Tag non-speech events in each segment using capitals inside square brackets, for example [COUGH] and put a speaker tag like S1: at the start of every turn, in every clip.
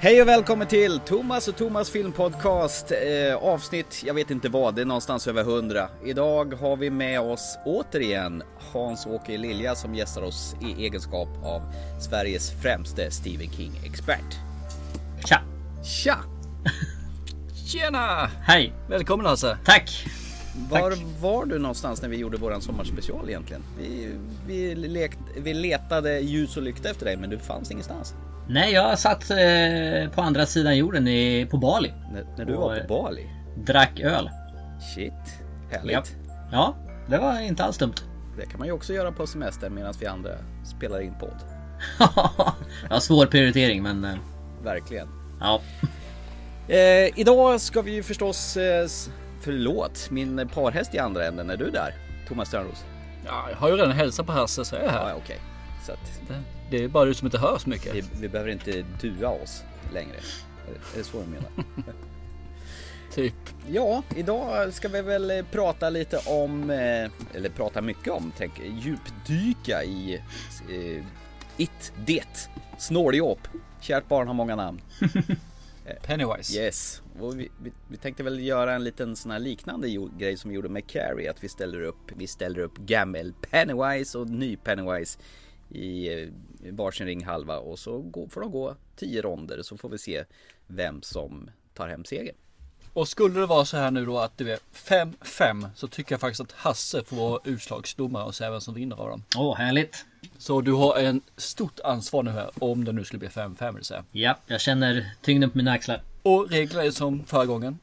S1: Hej och välkommen till Thomas och Thomas filmpodcast eh, avsnitt, jag vet inte vad, det är någonstans över 100. Idag har vi med oss återigen Hans-Åke Lilja som gästar oss i egenskap av Sveriges främste Stephen King-expert.
S2: Tja!
S1: Tja! Tjena!
S2: Hej!
S3: Välkommen Hasse!
S2: Tack!
S1: Var var du någonstans när vi gjorde våran sommarspecial egentligen? Vi, vi, lekt, vi letade ljus och lykta efter dig men du fanns ingenstans.
S2: Nej, jag satt eh, på andra sidan jorden i, på Bali.
S1: När, när du
S2: Och,
S1: var på Bali?
S2: Drack öl.
S1: Shit, härligt.
S2: Ja. Ja, det var inte alls dumt.
S1: Det kan man ju också göra på semester medan vi andra spelar in podd. [LAUGHS]
S2: ja, svår prioritering men eh,
S1: Verkligen.
S2: ja.
S1: Eh, idag ska vi ju förstås, eh, förlåt, min parhäst i andra änden. Är du där? Thomas Törnros?
S3: Ja, jag har ju redan hälsat på Hasse så jag är
S1: Ja,
S3: här.
S1: ja, okej. Så att
S3: Det, det är bara du som inte hör så mycket.
S1: vi, vi behöver inte dua oss längre. Är det- så du menar? [LAUGHS]
S3: Typ.
S1: Ja, idag ska vi väl eh, prata lite om, eh, eller prata mycket om, tänk, djupdyka i eh, It, det, Snåljåp. Kärt barn har många namn. [LAUGHS]
S3: Pennywise.
S1: Yes, och vi, vi, vi tänkte väl göra en liten sån här liknande grej som vi gjorde med Carrie. Att vi ställer upp, vi ställer upp gammel Pennywise och ny Pennywise i eh, varsin ring halva och så får de gå 10 ronder så får vi se vem som tar hem segern.
S3: Och skulle det vara så här nu då att du är 5-5 så tycker jag faktiskt att Hasse får vara utslagsdomare och säga vem som vinner av dem.
S2: Åh, härligt.
S3: Så du har en stort ansvar nu här om det nu skulle bli 5-5 vill säga.
S2: Ja, jag känner tyngden på mina axlar.
S3: Och reglerna är som förra gången.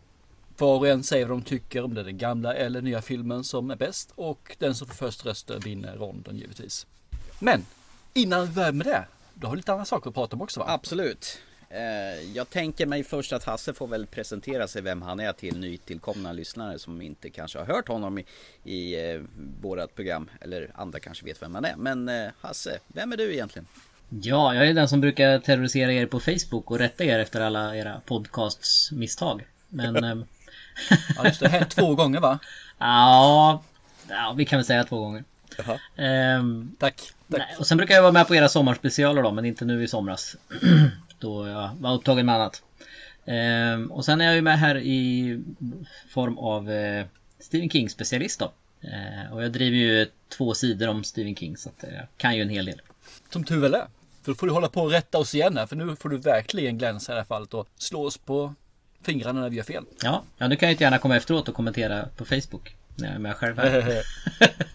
S3: Var och en säger vad de tycker om det är den gamla eller nya filmen som är bäst och den som får först röster vinner ronden givetvis. Men innan vi börjar med det, då har vi lite andra saker att prata om också va?
S1: Absolut. Eh, Jag tänker mig först att Hasse får väl presentera sig vem han är till nytillkomna lyssnare som inte kanske har hört honom i, i eh, vårat program. Eller andra kanske vet vem han är. Men eh, Hasse, vem är du egentligen?
S2: Ja, jag är den som brukar terrorisera er på Facebook och rätta er efter alla era podcasts misstag. Men... [LAUGHS] ehm,
S3: Ja just det, hänt två gånger va? [LAUGHS]
S2: ja, ja, vi kan väl säga två gånger. Ehm,
S3: Tack. Tack.
S2: Nej, och sen brukar jag vara med på era sommarspecialer då, men inte nu i somras. [CLEARS THROAT] då jag var upptagen med annat. Ehm, och sen är jag ju med här i form av eh, Stephen King specialist då. Ehm, och jag driver ju två sidor om Stephen King så att eh, jag kan ju en hel del.
S3: Som tur väl är. För då får du hålla på och rätta oss igen här, för nu får du verkligen glänsa i det här fallet och slå oss på fingrarna när vi gör fel.
S2: Ja, ja du kan ju inte gärna komma efteråt och kommentera på Facebook. När jag är med själv här. [LAUGHS]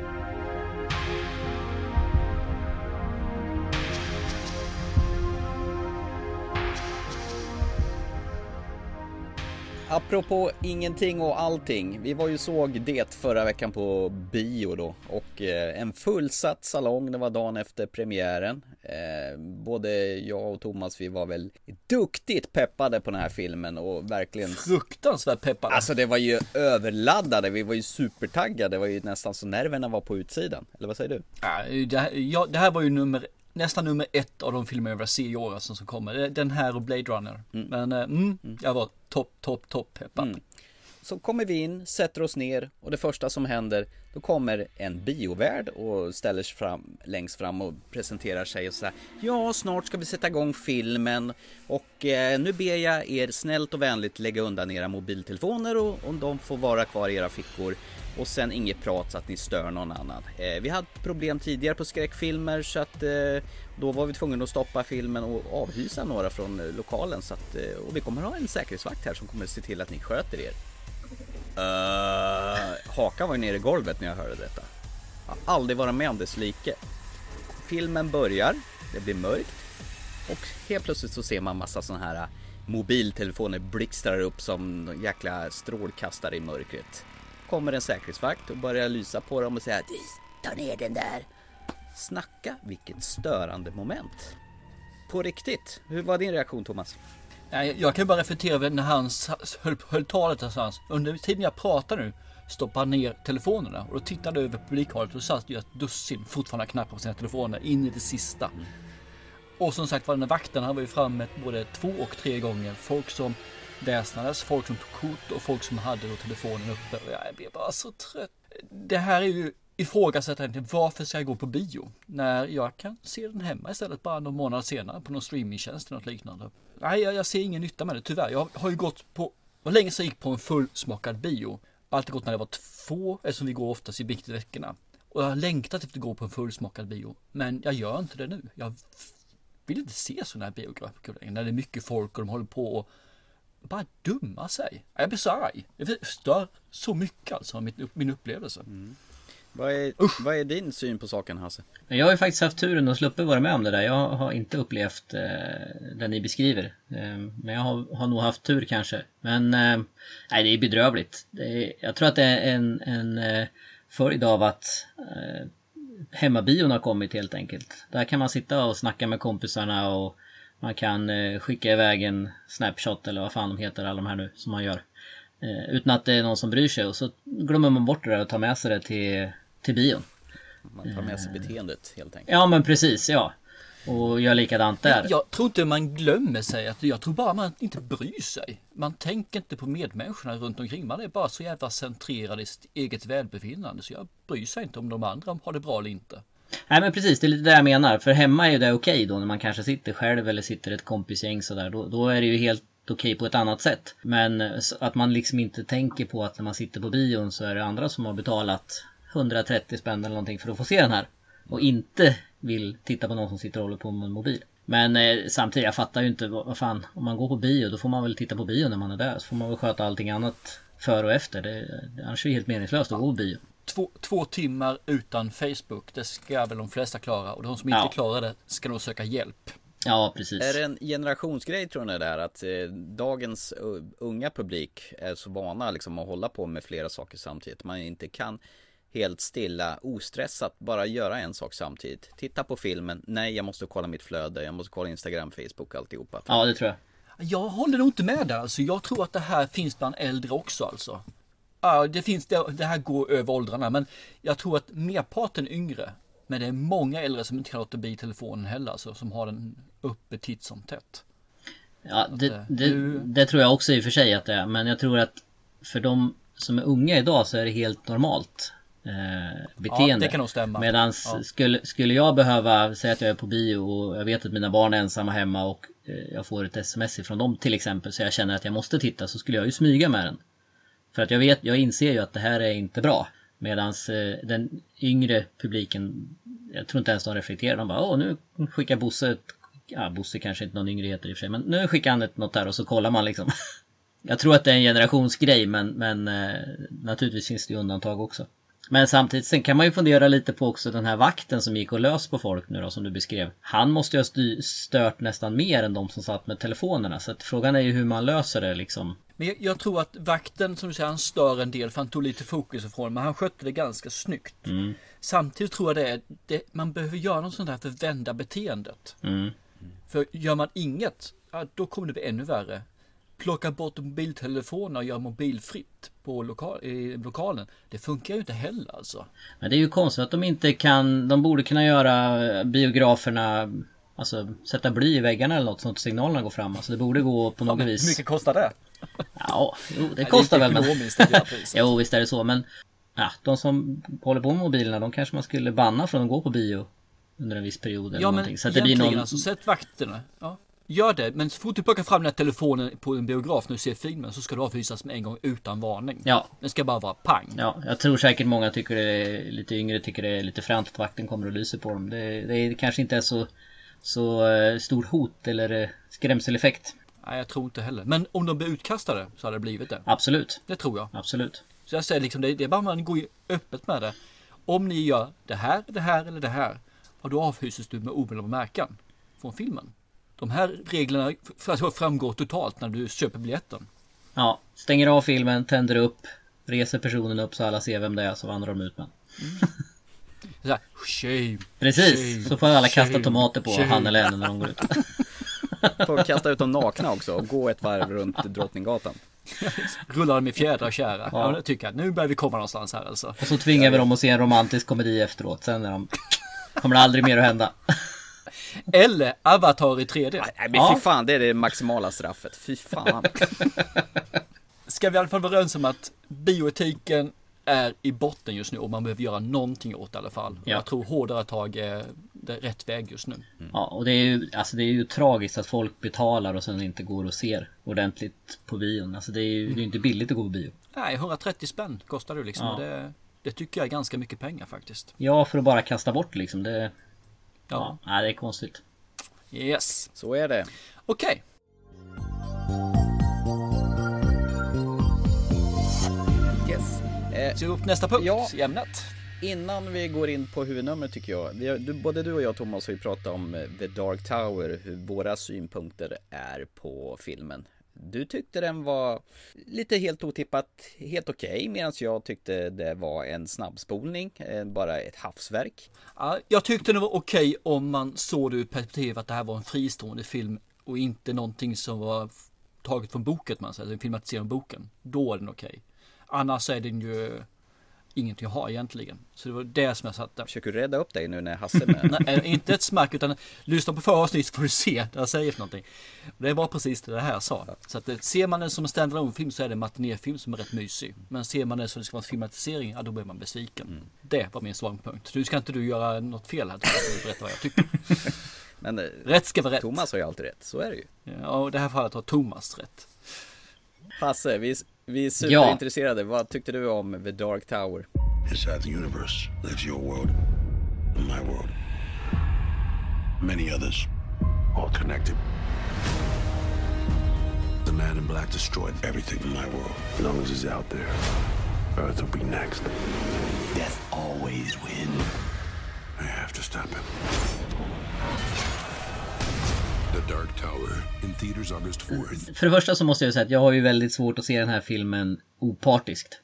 S1: Apropå ingenting och allting. Vi var ju såg det förra veckan på bio då och eh, en fullsatt salong. Det var dagen efter premiären. Eh, både jag och Thomas vi var väl duktigt peppade på den här filmen och verkligen
S3: Fruktansvärt peppade.
S1: Alltså det var ju överladdade, vi var ju supertaggade, det var ju nästan så nerverna var på utsidan. Eller vad säger du?
S3: Ja, det, här, ja, det här var ju nummer, nästan nummer ett av de filmer jag vill se i år alltså, som kommer. Den här och Blade Runner. Men eh, mm, jag var topp, topp, topp peppad.
S1: Mm. Så kommer vi in, sätter oss ner och det första som händer Då kommer en biovärd och ställer sig fram, längst fram och presenterar sig och säger Ja, snart ska vi sätta igång filmen Och eh, nu ber jag er snällt och vänligt lägga undan era mobiltelefoner och, och de får vara kvar i era fickor och sen inget prat så att ni stör någon annan eh, Vi hade problem tidigare på skräckfilmer så att eh, Då var vi tvungna att stoppa filmen och avhysa några från eh, lokalen så att, eh, Och vi kommer ha en säkerhetsvakt här som kommer se till att ni sköter er Uh, hakan var ju nere i golvet när jag hörde detta. Jag har aldrig varit med om dess like. Filmen börjar, det blir mörkt och helt plötsligt så ser man massa sådana här eh, mobiltelefoner blixtrar upp som jäkla strålkastare i mörkret. Kommer en säkerhetsvakt och börjar lysa på dem och säga Ta ner den där. Snacka vilket störande moment. På riktigt, hur var din reaktion Thomas?
S3: Jag kan bara reflektera över när han höll, höll talet någonstans. Under tiden jag pratar nu stoppade ner telefonerna och då tittade jag över publikhållet och satt ju ett dussin fortfarande knappar på sina telefoner in i det sista. Och som sagt var den här vakten han var ju framme både två och tre gånger. Folk som väsnades, folk som tog kort och folk som hade då telefonen uppe. Och jag blev bara så trött. Det här är ju ifrågasättande. varför ska jag gå på bio? När jag kan se den hemma istället bara någon månad senare på någon streamingtjänst eller något liknande. Nej, jag, jag ser ingen nytta med det tyvärr. Jag har ju gått på, vad länge sedan jag gick på en fullsmakad bio. Alltid gått när det var två, eftersom vi går oftast i veckorna. Och jag har längtat efter att gå på en fullsmakad bio. Men jag gör inte det nu. Jag vill inte se sådana här biografer längre. När det är mycket folk och de håller på och bara dumma sig. Jag blir så arg. Det stör så mycket alltså, min, min upplevelse. Mm.
S1: Vad är, vad är, din syn på saken Hasse?
S2: Jag har ju faktiskt haft turen att sluppit vara med om det där. Jag har inte upplevt eh, det ni beskriver. Eh, men jag har, har, nog haft tur kanske. Men eh, nej, det är bedrövligt. Det är, jag tror att det är en, en eh, följd av att eh, hemmabion har kommit helt enkelt. Där kan man sitta och snacka med kompisarna och man kan eh, skicka iväg en snapshot eller vad fan de heter alla de här nu som man gör. Eh, utan att det är någon som bryr sig och så glömmer man bort det där och tar med sig det till, till bion.
S1: Man tar med sig beteendet helt enkelt.
S2: Ja men precis ja. Och gör likadant där.
S3: Jag tror inte man glömmer sig. jag tror bara man inte bryr sig. Man tänker inte på medmänniskorna runt omkring. Man är bara så jävla centrerad i sitt eget välbefinnande. Så jag bryr sig inte om de andra har det bra eller inte.
S2: Nej men precis, det är lite det jag menar. För hemma är det okej okay då när man kanske sitter själv eller sitter ett kompisgäng sådär. Då, då är det ju helt okej okay på ett annat sätt. Men att man liksom inte tänker på att när man sitter på bion så är det andra som har betalat 130 spänn eller någonting för att få se den här. Och inte vill titta på någon som sitter och håller på med en mobil. Men eh, samtidigt, jag fattar ju inte vad fan, om man går på bio då får man väl titta på bio när man är där. Så får man väl sköta allting annat före och efter. Det, annars är det helt meningslöst att gå på bio.
S3: Två, två, timmar utan Facebook, det ska väl de flesta klara. Och de som inte ja. klarar det ska nog söka hjälp.
S2: Ja, precis.
S1: Är det en generationsgrej tror ni där att eh, dagens unga publik är så vana liksom att hålla på med flera saker samtidigt. Man inte kan helt stilla, ostressat, bara göra en sak samtidigt. Titta på filmen, nej jag måste kolla mitt flöde, jag måste kolla Instagram, Facebook, alltihopa.
S2: Ja, det tror jag.
S3: Jag håller nog inte med där alltså. Jag tror att det här finns bland äldre också alltså. Ja, det finns, det, det här går över åldrarna, men jag tror att merparten yngre, men det är många äldre som inte kan låta bli telefonen heller, alltså, som har den uppe titt som tätt.
S2: Ja, det, det, det, det, tror jag också i och för sig att det är, men jag tror att för de som är unga idag så är det helt normalt eh, beteende. Ja,
S3: det kan nog stämma.
S2: Medan ja. skulle, skulle jag behöva säga att jag är på bio och jag vet att mina barn är ensamma hemma och eh, jag får ett sms ifrån dem till exempel så jag känner att jag måste titta så skulle jag ju smyga med den. För att jag vet, jag inser ju att det här är inte bra. Medan eh, den yngre publiken, jag tror inte ens de reflekterar. De bara åh nu skickar Bosse ett, ja Bosse kanske inte någon yngre heter i och för sig men nu skickar han ett något där och så kollar man liksom. [LAUGHS] jag tror att det är en generationsgrej men, men eh, naturligtvis finns det ju undantag också. Men samtidigt, sen kan man ju fundera lite på också den här vakten som gick och lös på folk nu då som du beskrev. Han måste ju ha stört nästan mer än de som satt med telefonerna. Så att frågan är ju hur man löser det liksom.
S3: Men jag, jag tror att vakten, som du säger, han stör en del för han tog lite fokus ifrån men han skötte det ganska snyggt. Mm. Samtidigt tror jag det är, det, man behöver göra något sånt här för att vända beteendet. Mm. För gör man inget, ja, då kommer det bli ännu värre plocka bort mobiltelefoner och göra mobilfritt på lokal, i lokalen. Det funkar ju inte heller alltså.
S2: Men det är ju konstigt att de inte kan, de borde kunna göra biograferna Alltså sätta bly i väggarna eller något så att signalerna går fram. Alltså det borde gå på något ja, vis.
S3: Hur mycket kostar det?
S2: Ja, jo, det kostar väl men... [LAUGHS] jo, visst är det så men Ja, de som håller på med mobilerna de kanske man skulle banna från att gå på bio under en viss period eller ja, någonting.
S3: Så att det blir någon... alltså sätt vakterna. Ja. Gör det, men så fort du plockar fram den här telefonen på en biograf när du ser filmen så ska du avhysas med en gång utan varning.
S2: Ja.
S3: Den ska bara vara pang.
S2: Ja, jag tror säkert många tycker det är lite yngre tycker det är lite fränt att vakten kommer och lyser på dem. Det, det kanske inte är så, så uh, stort hot eller uh, skrämseleffekt.
S3: Nej, jag tror inte heller. Men om de blir utkastade så hade det blivit det.
S2: Absolut.
S3: Det tror jag.
S2: Absolut.
S3: Så jag säger liksom, det, det är bara man går öppet med det. Om ni gör det här, det här eller det här. Och då avhyses du med omedelbar märkan från filmen. De här reglerna framgår totalt när du köper biljetten.
S2: Ja, stänger av filmen, tänder upp, reser personen upp så alla ser vem det är så vandrar de ut med. Mm. [LAUGHS]
S3: Så här, shame,
S2: Precis, shame, så får alla kasta shame, tomater på shame. han eller henne när de går ut. [LAUGHS]
S1: Får kasta ut dem nakna också och gå ett varv runt Drottninggatan. [LAUGHS]
S3: Rullar dem i fjädrar och kära. Ja. Jag tycker att nu börjar vi komma någonstans här alltså.
S2: Och så tvingar vi dem att se en romantisk komedi efteråt. Sen är de... kommer det aldrig mer att hända.
S3: Eller Avatar i 3D.
S1: Nej men ja. fy fan, det är det maximala straffet. Fy fan. [LAUGHS]
S3: Ska vi i alla fall vara överens om att bioetiken är i botten just nu och man behöver göra någonting åt det i alla fall.
S2: Ja.
S3: Jag tror hårdare tag är rätt väg just nu.
S2: Ja, och det är ju, alltså det är ju tragiskt att folk betalar och sen inte går och ser ordentligt på bion. Alltså det är ju det är inte billigt att gå på bio.
S3: Nej, 130 spänn kostar det liksom.
S2: Ja.
S3: Det, det tycker jag är ganska mycket pengar faktiskt.
S2: Ja, för att bara kasta bort liksom. Det,
S3: Ja.
S2: ja, nej, det är konstigt.
S3: Yes.
S1: Så är det.
S3: Okej.
S1: Yes. Eh,
S3: Så vi går på nästa punkt
S1: Ja.
S3: i ämnet.
S1: Innan vi går in på huvudnumret tycker jag, vi har, du, både du och jag Thomas har ju pratat om eh, The Dark Tower, hur våra synpunkter är på filmen. Du tyckte den var lite helt otippat helt okej, medan jag tyckte det var en snabbspolning, eh, bara ett havsverk.
S3: Jag tyckte det var okej om man såg det ur perspektivet att det här var en fristående film och inte någonting som var taget från boken, man säger, alltså en filmatisering av boken. Då är den okej. Annars är den ju ingenting att ha egentligen. Så det var det som jag satte.
S1: Försöker du rädda upp dig nu när Hasse är med? [LAUGHS]
S3: Nej, eh, inte ett smack utan lyssna på förra avsnittet så får du se vad jag säger för någonting. Det var precis det här sa. Så att eh, ser man den som en standalone film så är det en matinéfilm som är rätt mysig. Men ser man den som det ska vara en filmatisering, ja då blir man besviken. Det var min svagpunkt. Nu ska inte du göra något fel här, och berätta vad jag tycker. [LAUGHS]
S1: Men eh,
S3: Rätt ska vara rätt.
S1: Thomas har ju alltid rätt, så är det ju.
S3: Ja, och i det här fallet har Thomas rätt.
S1: Hasse, vi, vi är superintresserade. Vad tyckte du om The Dark Tower?
S4: Inside the universe lives your world and my world. Many others, all connected. The man in black destroyed everything in my world. As long as he's out there, Earth will be next. Death always wins. I have to stop him.
S5: The Dark Tower in theaters August 4th.
S2: För det första så måste jag säga att jag har ju väldigt svårt att se den här filmen opartiskt.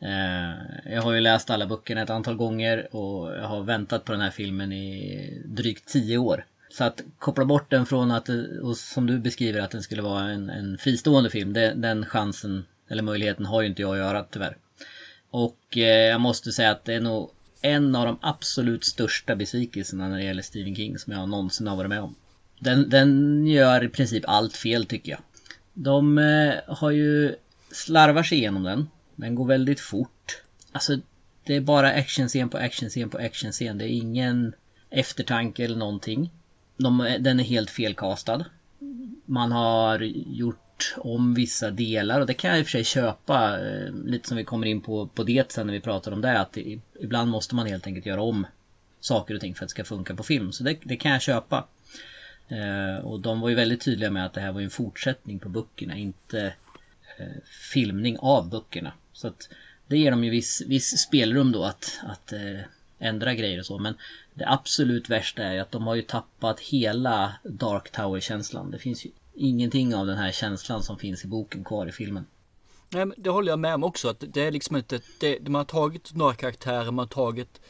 S2: Eh, jag har ju läst alla böckerna ett antal gånger och jag har väntat på den här filmen i drygt 10 år. Så att koppla bort den från att, och som du beskriver att den skulle vara en, en fristående film, det, den chansen eller möjligheten har ju inte jag att göra tyvärr. Och eh, jag måste säga att det är nog en av de absolut största besvikelserna när det gäller Stephen King som jag någonsin har varit med om. Den, den gör i princip allt fel tycker jag. De eh, har ju slarvar sig igenom den. Den går väldigt fort. Alltså det är bara actionscen på actionscen på actionscen. Det är ingen eftertanke eller någonting. De, eh, den är helt felkastad. Man har gjort om vissa delar och det kan jag i och för sig köpa. eh, Lite som vi kommer in på, på det sen när vi pratar om det. Att det, ibland måste man helt enkelt göra om saker och ting för att det ska funka på film. Så det, det kan jag köpa. Eh, och de var ju väldigt tydliga med att det här var en fortsättning på böckerna, inte eh, filmning av böckerna. Så att det ger dem ju viss, viss spelrum då att, att eh, ändra grejer och så. Men det absolut värsta är ju att de har ju tappat hela Dark Tower-känslan. Det finns ju ingenting av den här känslan som finns i boken kvar i filmen.
S3: Nej, men det håller jag med om också. Att det är liksom inte, det, man har tagit några karaktärer, man har tagit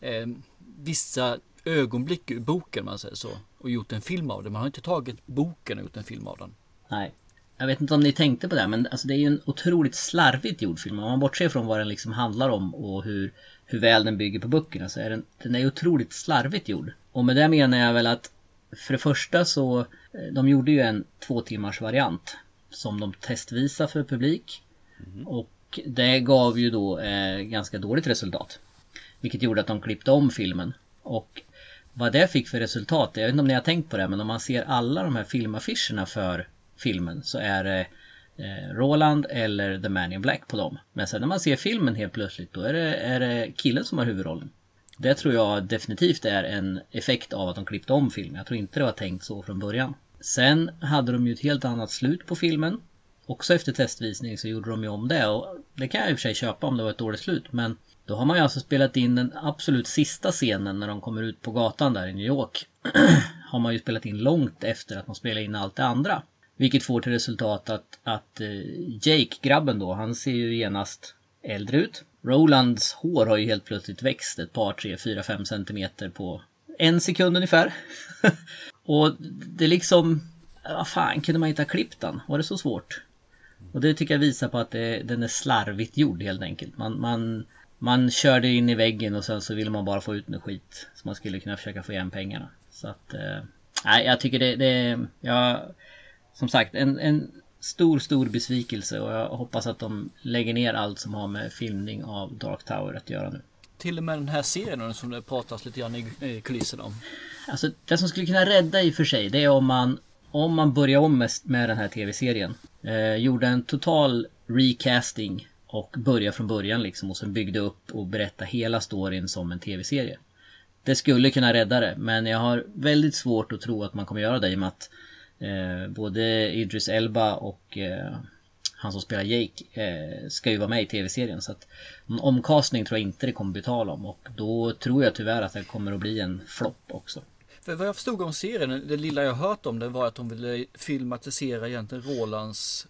S3: eh, vissa ögonblick ur boken, man säger så. Och gjort en film av det. Man har inte tagit boken och gjort en film av den.
S2: Nej. Jag vet inte om ni tänkte på det, men alltså det är ju en otroligt slarvigt gjord film. Om man bortser från vad den liksom handlar om och hur, hur väl den bygger på böckerna så är den, den är otroligt slarvigt gjord. Och med det menar jag väl att för det första så, eh, de gjorde ju en två timmars variant som de testvisade för publik. Och det gav ju då eh, ganska dåligt resultat. Vilket gjorde att de klippte om filmen. Och vad det fick för resultat, jag vet inte om ni har tänkt på det, men om man ser alla de här filmaffischerna för filmen så är det eh, Roland eller The Man in Black på dem. Men sen när man ser filmen helt plötsligt då är det, är det killen som har huvudrollen. Det tror jag definitivt är en effekt av att de klippte om filmen. Jag tror inte det var tänkt så från början. Sen hade de ju ett helt annat slut på filmen. Också efter testvisning så gjorde de ju om det och det kan jag i och för sig köpa om det var ett dåligt slut men då har man ju alltså spelat in den absolut sista scenen när de kommer ut på gatan där i New York. [CLEARS THROAT] har man ju spelat in långt efter att man spelar in allt det andra. Vilket får till resultat att, att eh, Jake, grabben då, han ser ju genast äldre ut. Rolands hår har ju helt plötsligt växt ett par, tre, fyra, fem centimeter på en sekund ungefär. [LAUGHS] och det är liksom, vad fan kunde man inte ha klippt den? Var det så svårt? Och det tycker jag visar på att det, den är slarvigt gjord helt enkelt. Man, man, man körde in i väggen och sen så ville man bara få ut med skit. Så man skulle kunna försöka få igen pengarna. Så att, eh, nej jag tycker det, det jag, som sagt en, en stor, stor besvikelse och jag hoppas att de lägger ner allt som har med filmning av Dark Tower att göra nu.
S3: Till och med den här serien som det pratas lite grann i kulisserna om.
S2: Alltså det som skulle kunna rädda i och för sig det är om man om man börjar om med, med den här tv-serien. Eh, gjorde en total recasting och börja från början liksom och sen byggde upp och berätta hela storyn som en tv-serie. Det skulle kunna rädda det men jag har väldigt svårt att tro att man kommer göra det i och med att eh, både Idris Elba och eh, han som spelar Jake eh, ska ju vara med i tv-serien så att någon omkastning tror jag inte det kommer bli tal om och då tror jag tyvärr att det kommer att bli en flopp också.
S3: För vad jag förstod om serien, det lilla jag hört om den var att de ville filmatisera egentligen Rolands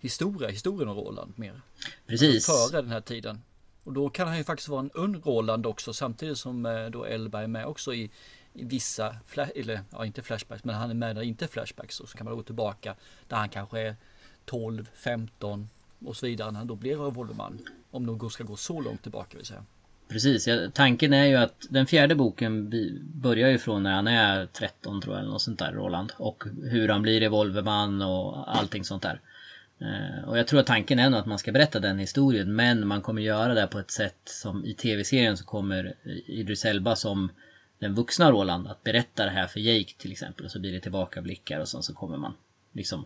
S3: historia, historien om Roland mer.
S2: Precis.
S3: Alltså före den här tiden. Och då kan han ju faktiskt vara en ung Roland också samtidigt som eh, då Elba är med också i, i vissa, eller ja inte flashbacks, men han är med där inte flashbacks. Och så kan man gå tillbaka där han kanske är 12, 15 och så vidare när han då blir revolverman. Om de ska gå så långt tillbaka vill säga.
S2: Precis, ja, tanken är ju att den fjärde boken börjar ju från när han är 13 tror jag eller något sånt där Roland. Och hur han blir revolverman och allting sånt där. Eh, och jag tror att tanken är nog att man ska berätta den historien men man kommer göra det på ett sätt som i tv-serien så kommer Idris Elba som den vuxna Roland att berätta det här för Jake till exempel och så blir det tillbakablickar och sen så kommer man liksom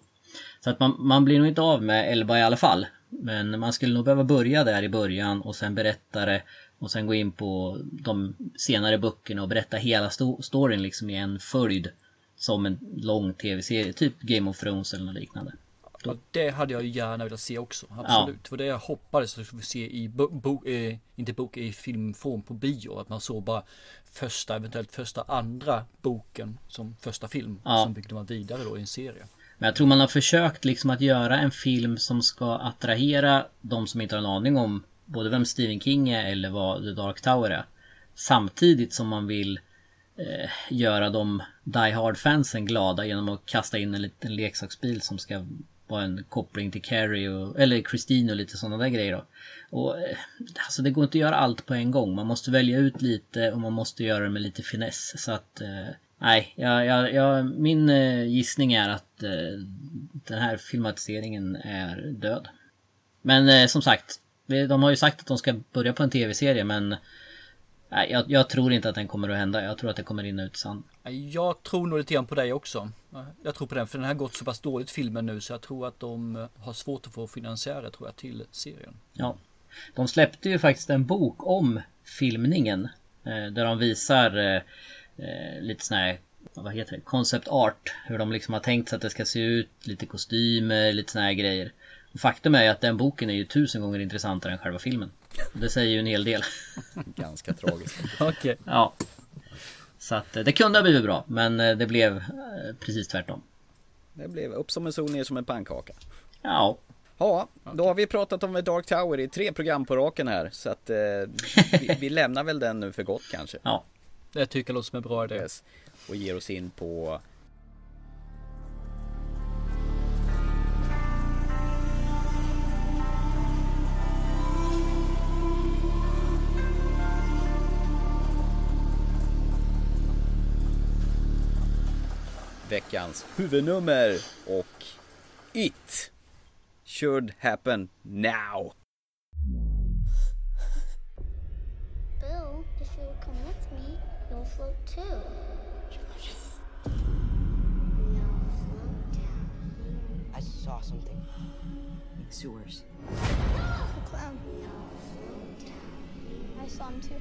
S2: så att man, man blir nog inte av med Elba i alla fall men man skulle nog behöva börja där i början och sen berätta det och sen gå in på de senare böckerna och berätta hela sto storyn liksom i en följd som en lång tv-serie, typ Game of Thrones eller något liknande.
S3: Ja, det hade jag gärna velat se också. Absolut. Ja. För det jag hoppades att vi se i bok, eh, inte bok, i filmform på bio. Att man såg bara första, eventuellt första andra boken som första film. Ja. Som byggde man vidare då i en serie.
S2: Men jag tror man har försökt liksom att göra en film som ska attrahera de som inte har en aning om både vem Stephen King är eller vad The Dark Tower är. Samtidigt som man vill eh, göra de Die Hard-fansen glada genom att kasta in en liten leksaksbil som ska vara en koppling till Carrie och, eller Christine och lite sådana där grejer då. Och eh, alltså det går inte att göra allt på en gång. Man måste välja ut lite och man måste göra det med lite finess. Så att eh, nej, jag, jag, jag, min eh, gissning är att den här filmatiseringen är död. Men som sagt, de har ju sagt att de ska börja på en tv-serie men Nej, jag, jag, tror inte att den kommer att hända. Jag tror att det kommer rinna ut sand.
S3: Jag tror nog lite grann på dig också. Jag tror på den, för den har gått så pass dåligt filmen nu så jag tror att de har svårt att få finansiärer tror jag till serien.
S2: Ja. De släppte ju faktiskt en bok om filmningen. Eh, där de visar eh, eh, lite sån här, vad heter det, concept art. Hur de liksom har tänkt sig att det ska se ut, lite kostymer, lite såna här grejer. Faktum är ju att den boken är ju tusen gånger intressantare än själva filmen. Det säger ju en hel del. [LAUGHS]
S1: Ganska tragiskt.
S3: Okej. Okay.
S2: Ja. Så att det kunde ha blivit bra men det blev precis tvärtom.
S1: Det blev upp som en sol, ner som en pannkaka.
S2: Ja.
S1: Ja, då har vi pratat om Dark Tower i tre program på raken här så att eh, vi, vi, lämnar väl den nu för gott kanske.
S2: Ja.
S3: Det tycker jag låter som en bra idé. Yes.
S1: Och ger oss in på veckans huvudnummer och It should happen now.
S6: Bill, if you come with me, you'll float too.
S7: I saw something.
S8: It's yours.
S6: The clown. I saw him too.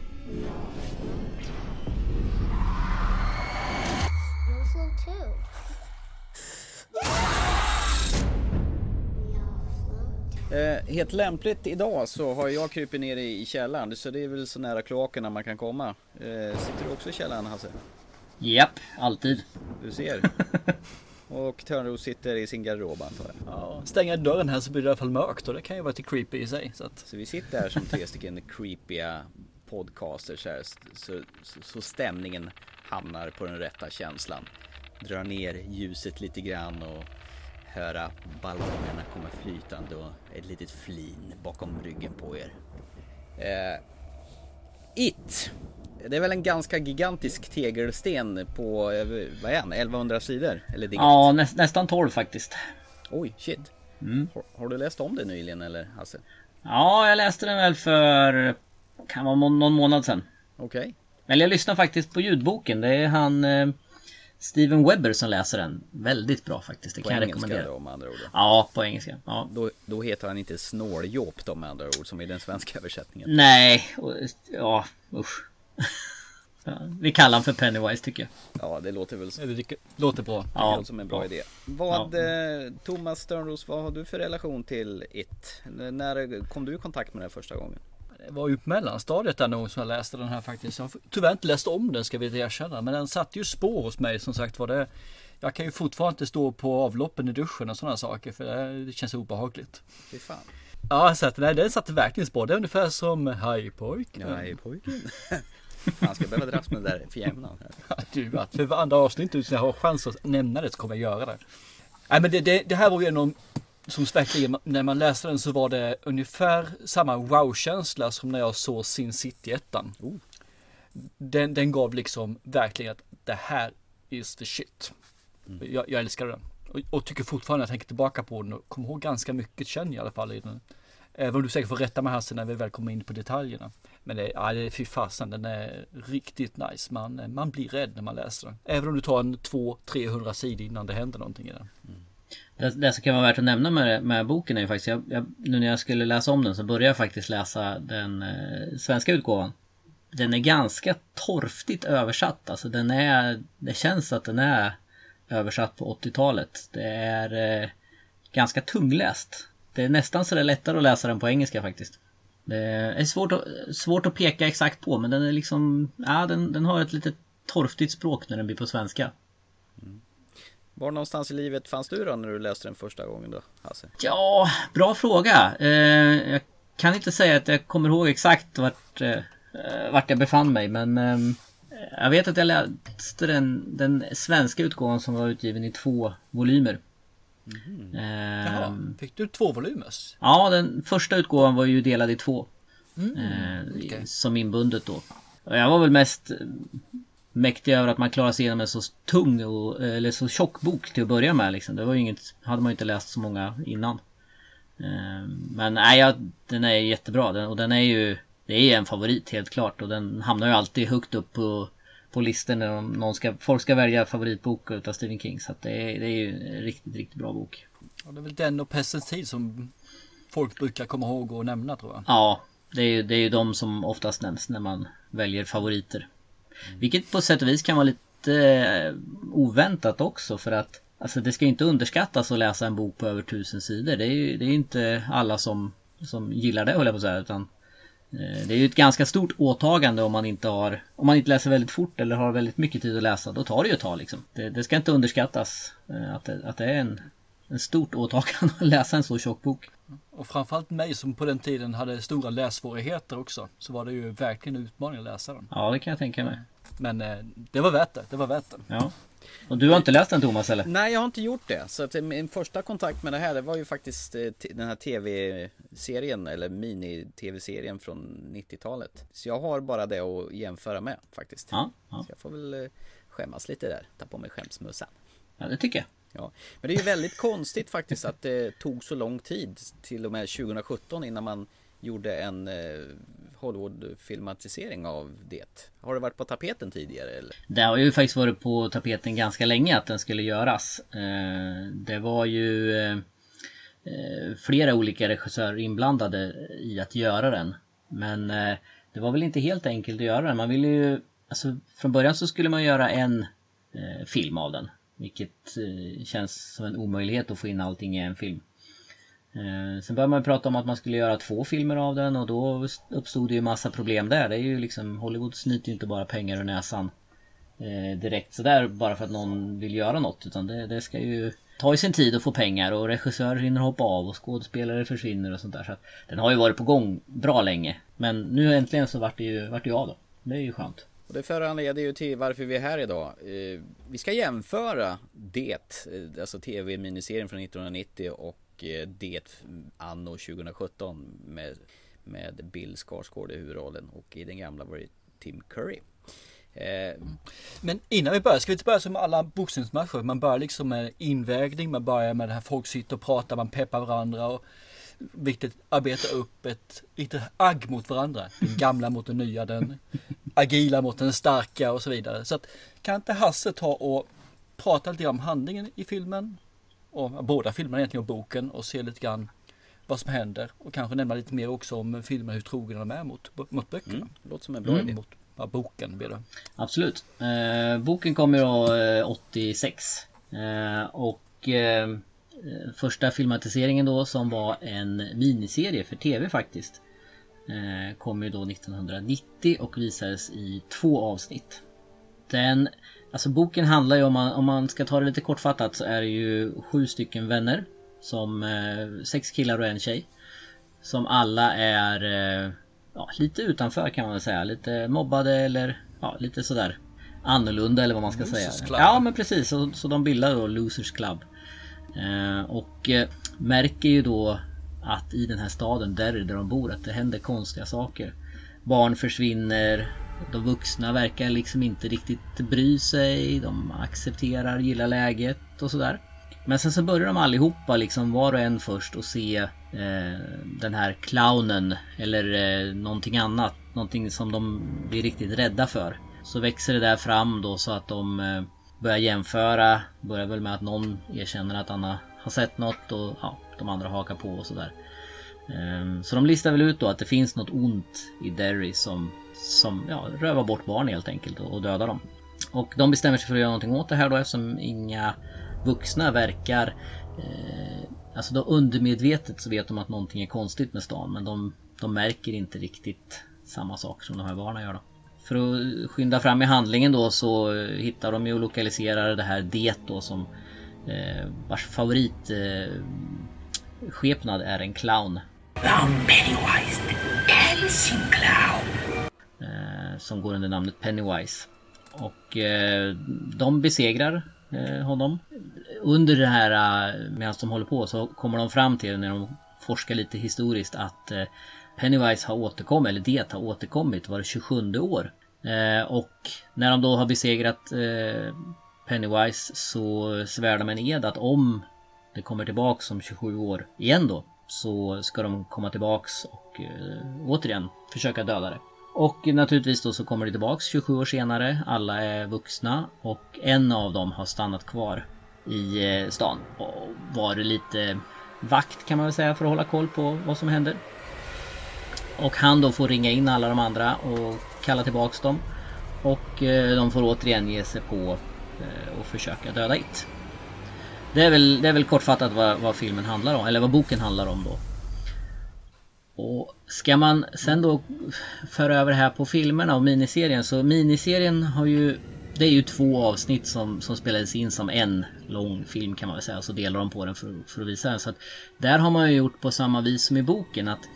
S6: Float too.
S1: Eh, helt lämpligt idag så har jag krypit ner i, i källaren så det är väl så nära kloakerna man kan komma. Eh, sitter du också i källaren Hasse?
S2: Japp, alltid.
S1: Du ser. [LAUGHS] Och Törnros sitter i sin garderob antar jag.
S3: Ja, stänger dörren här så blir det i alla fall mörkt och det kan ju vara lite creepy i sig. Så, att...
S1: så vi sitter här som tre stycken creepiga podcasters här så, så, så stämningen hamnar på den rätta känslan. Drar ner ljuset lite grann och höra ballongerna komma flytande och ett litet flin bakom ryggen på er. Eh, It. Det är väl en ganska gigantisk tegelsten på, eh, vad är han, 1100 sidor? Eller
S2: ja, nä nästan 12 faktiskt.
S1: Oj, shit.
S2: Mm.
S1: Har, har du läst om det nyligen eller Hasse?
S2: Ja, jag läste den väl för... Kan vara någon månad sedan.
S1: Okej.
S2: Eller jag lyssnar faktiskt på ljudboken. Det är han eh, Steven Webber som läser den. Väldigt bra faktiskt. Det
S1: På
S2: kan jag rekommendera.
S1: då med andra ord.
S2: Ja, på engelska. Ja.
S1: Då, då heter han inte snåljåp då med andra ord som i den svenska översättningen.
S2: Nej, ja usch. Ja, Vi kallar han för Pennywise tycker jag.
S1: Ja, det låter väl som,
S3: Det låter- bra.
S1: det
S2: Ja.
S1: låter som en bra idé. Vad, eh, Thomas Störnros, vad har du för relation till It? När kom du i kontakt med det första gången?
S3: Var ju på mellanstadiet där nog som jag läste den här faktiskt. Jag har tyvärr inte läst om den ska vi erkänna. Men den satte ju spår hos mig som sagt var det. Jag kan ju fortfarande inte stå på avloppen i duschen och sådana saker för det, känns obehagligt.
S1: Fy fan.
S3: Ja, så att, nej, den satte verkligen spår. Det är ungefär som Hej pojken.
S1: Nej, pojken. [LAUGHS] Han ska behöva dras med det där för jämna.
S3: Du, att för andra avsnitt utan jag har chans att nämna det så kommer jag göra det. Nej men det, det, det här var ju en av som verkligen, när man läste den så var det ungefär samma wow-känsla som när jag såg Sin City ettan.
S1: Oh.
S3: Den, den gav liksom verkligen att det här is the shit. Jag, jag älskar den. Och, och tycker fortfarande jag tänker tillbaka på den och kommer ihåg ganska mycket känner jag i alla fall i den. Även om du säkert får rätta mig Hasse när vi väl kommer in på detaljerna. Men det, ja, det är fy fasen, den är riktigt nice. Man, man blir rädd när man läser den. Även om du tar en 200-300 sidor innan det händer någonting i den.
S2: Det, det som kan vara värt att nämna med, med boken är ju faktiskt, jag, jag, nu när jag skulle läsa om den så började jag faktiskt läsa den eh, svenska utgåvan. Den är ganska torftigt översatt, alltså den är, det känns att den är översatt på 80-talet. Det är eh, ganska tungläst. Det är nästan så det är lättare att läsa den på engelska faktiskt. Det är svårt att, svårt att peka exakt på men den är liksom, ja den, den har ett lite torftigt språk när den blir på svenska. Mm.
S1: Var någonstans i livet fanns du då när du läste den första gången då, Hasse?
S2: Ja, bra fråga. Eh, jag kan inte säga att jag kommer ihåg exakt vart, eh, vart jag befann mig men eh, jag vet att jag läste den, den svenska utgåvan som var utgiven i två volymer. Eh,
S3: Jaha, fick du två volymers?
S2: Ja, den första utgåvan var ju delad i två.
S3: Mm,
S2: eh,
S3: okej.
S2: Som inbundet då. Jag var väl mest mäktig över att man klarade sig igenom en så tung och, eller så tjock bok till att börja med liksom. Det var ju inget, hade man ju inte läst så många innan. Eh, Men nej, ja, den är jättebra den, och den är ju Det är en favorit helt klart och den hamnar ju alltid högt upp på På listor när de, någon ska, folk ska välja favoritbok utav Stephen King så det är, det är ju en riktigt, riktigt bra bok.
S3: Ja, det är väl den och Pestens tid som folk brukar komma ihåg och nämna tror jag.
S2: Ja, det är ju, det är ju de som oftast nämns när man väljer favoriter. Vilket på sätt och vis kan vara lite eh, oväntat också för att Alltså det ska ju inte underskattas att läsa en bok på över tusen sidor. Det är ju det är inte alla som, som gillar det höll jag på att säga. Utan, eh, det är ju ett ganska stort åtagande om man inte har Om man inte läser väldigt fort eller har väldigt mycket tid att läsa. Då tar det ju ett tag liksom. Det, det ska inte underskattas eh, att det, att det är en, en stort åtagande [LAUGHS] att läsa en så tjock bok.
S3: Och framförallt mig som på den tiden hade stora lässvårigheter också. Så var det ju verkligen en utmaning att läsa den.
S2: Ja det kan jag tänka mig.
S3: Men eh, det var värt det. Det var värt det.
S2: Ja. Och du har inte läst den Thomas eller?
S1: Nej, jag har inte gjort det. Så att eh, min första kontakt med det här, det var ju faktiskt eh, den här tv-serien, eller mini-tv-serien från 90-talet. Så jag har bara det att jämföra med faktiskt.
S2: Ja, ja.
S1: Så jag får väl eh, skämmas lite där, ta på mig skämsmössan.
S2: ja det tycker jag.
S1: Ja, men det är ju väldigt konstigt faktiskt att det tog så lång tid, till och med 2017 innan man gjorde en eh, Hollywood-filmatisering av det. Har det varit på tapeten tidigare eller?
S2: Det har ju faktiskt varit på tapeten ganska länge att den skulle göras. Eh, det var ju eh, flera olika regissörer inblandade i att göra den. Men det var väl inte helt enkelt att göra den. Man ville ju... Alltså från början så skulle man göra en film av den. Vilket eh, känns som en omöjlighet att få in allting i en film. Eh, sen började man prata om att man skulle göra två filmer av den och då uppstod det ju massa problem där. Det är ju liksom Hollywood snyter ju inte bara pengar ur näsan eh, direkt sådär bara för att någon vill göra något utan det, det ska ju ta i sin tid att få pengar och regissörer hinner hoppa av och skådespelare försvinner och sånt där. Så att den har ju varit på gång bra länge. Men nu äntligen så vart det ju, vart det ju av då. Det är ju skönt.
S1: Och det föranleder ju till varför vi är här idag. Eh, vi ska jämföra det, eh, alltså tv-miniserien från 1990 och eh, det anno 2017 med, med Bill Skarsgård i huvudrollen och i den gamla var det Tim Curry.
S3: Men innan vi börjar, ska vi inte börja som alla boxningsmatcher? Man börjar liksom med invägning, man börjar med det här folk sitter och pratar, man peppar varandra och viktigt arbeta upp ett lite agg mot varandra. Den gamla mot den nya, den agila mot den starka och så vidare. Så att kan inte Hasse ta och prata lite om handlingen i filmen? Och båda filmerna egentligen och boken och se lite grann vad som händer och kanske nämna lite mer också om filmen, hur trogna de är mot, mot böckerna.
S1: mm, låter som en bra idé.
S3: Mot ja, boken blir det.
S2: Absolut. Eh, boken kom ju då eh, 86. Eh, och eh, första filmatiseringen då som var en miniserie för TV faktiskt. Eh, kom ju då 1990 och visades i två avsnitt. Den, alltså boken handlar ju om man, om man ska ta det lite kortfattat så är det ju sju stycken vänner. Som eh, sex killar och en tjej. Som alla är eh, ja, lite utanför kan man väl säga. Lite mobbade eller ja, lite sådär annorlunda eller vad man ska
S3: Losers
S2: säga.
S3: Club.
S2: Ja men precis, så, så de bildar då Losers Club. Eh, och eh, märker ju då att i den här staden Derry där de bor att det händer konstiga saker. Barn försvinner, de vuxna verkar liksom inte riktigt bry sig, de accepterar, gillar läget och sådär. Men sen så börjar de allihopa liksom var och en först och se eh, den här clownen eller eh, någonting annat. Någonting som de blir riktigt rädda för. Så växer det där fram då så att de eh, börjar jämföra. Börjar väl med att någon erkänner att han har, sett något och ja, de andra hakar på och sådär. Ehm, så de listar väl ut då att det finns något ont i Derry som, som ja, rövar bort barn helt enkelt och dödar dem. Och de bestämmer sig för att göra någonting åt det här då eftersom inga vuxna verkar eh, Alltså då undermedvetet så vet de att någonting är konstigt med stan men de, de märker inte riktigt samma saker som de här barnen gör då. För att skynda fram i handlingen då så hittar de ju och lokaliserar det här det då som eh, vars favorit eh, skepnad är en clown.
S9: I'm Pennywise the dancing clown.
S2: eh, som går under namnet Pennywise. Och eh, de besegrar eh, honom. Under det här eh, medan de håller på så kommer de fram till när de forskar lite historiskt att eh, Pennywise har återkommit, eller det har återkommit var det 27 år. Eh, och när de då har besegrat eh, Pennywise så svär de en ed att om det kommer tillbaks om 27 år igen då så ska de komma tillbaks och eh, återigen försöka döda det. Och naturligtvis då så kommer det tillbaks 27 år senare. Alla är vuxna och en av dem har stannat kvar i eh, stan och varit lite vakt kan man väl säga för att hålla koll på vad som händer. Och han då får ringa in alla de andra och kalla tillbaks dem. Och eh, de får återigen ge sig på eh, och försöka döda It. Det är väl, det är väl kortfattat vad, vad filmen handlar om, eller vad boken handlar om då. Och ska man sen då föra över det här på filmerna och miniserien så miniserien har ju Det är ju två avsnitt som, som spelades in som en lång film kan man väl säga. Så delar de på den för, för att visa den. Så att där har man ju gjort på samma vis som i boken. att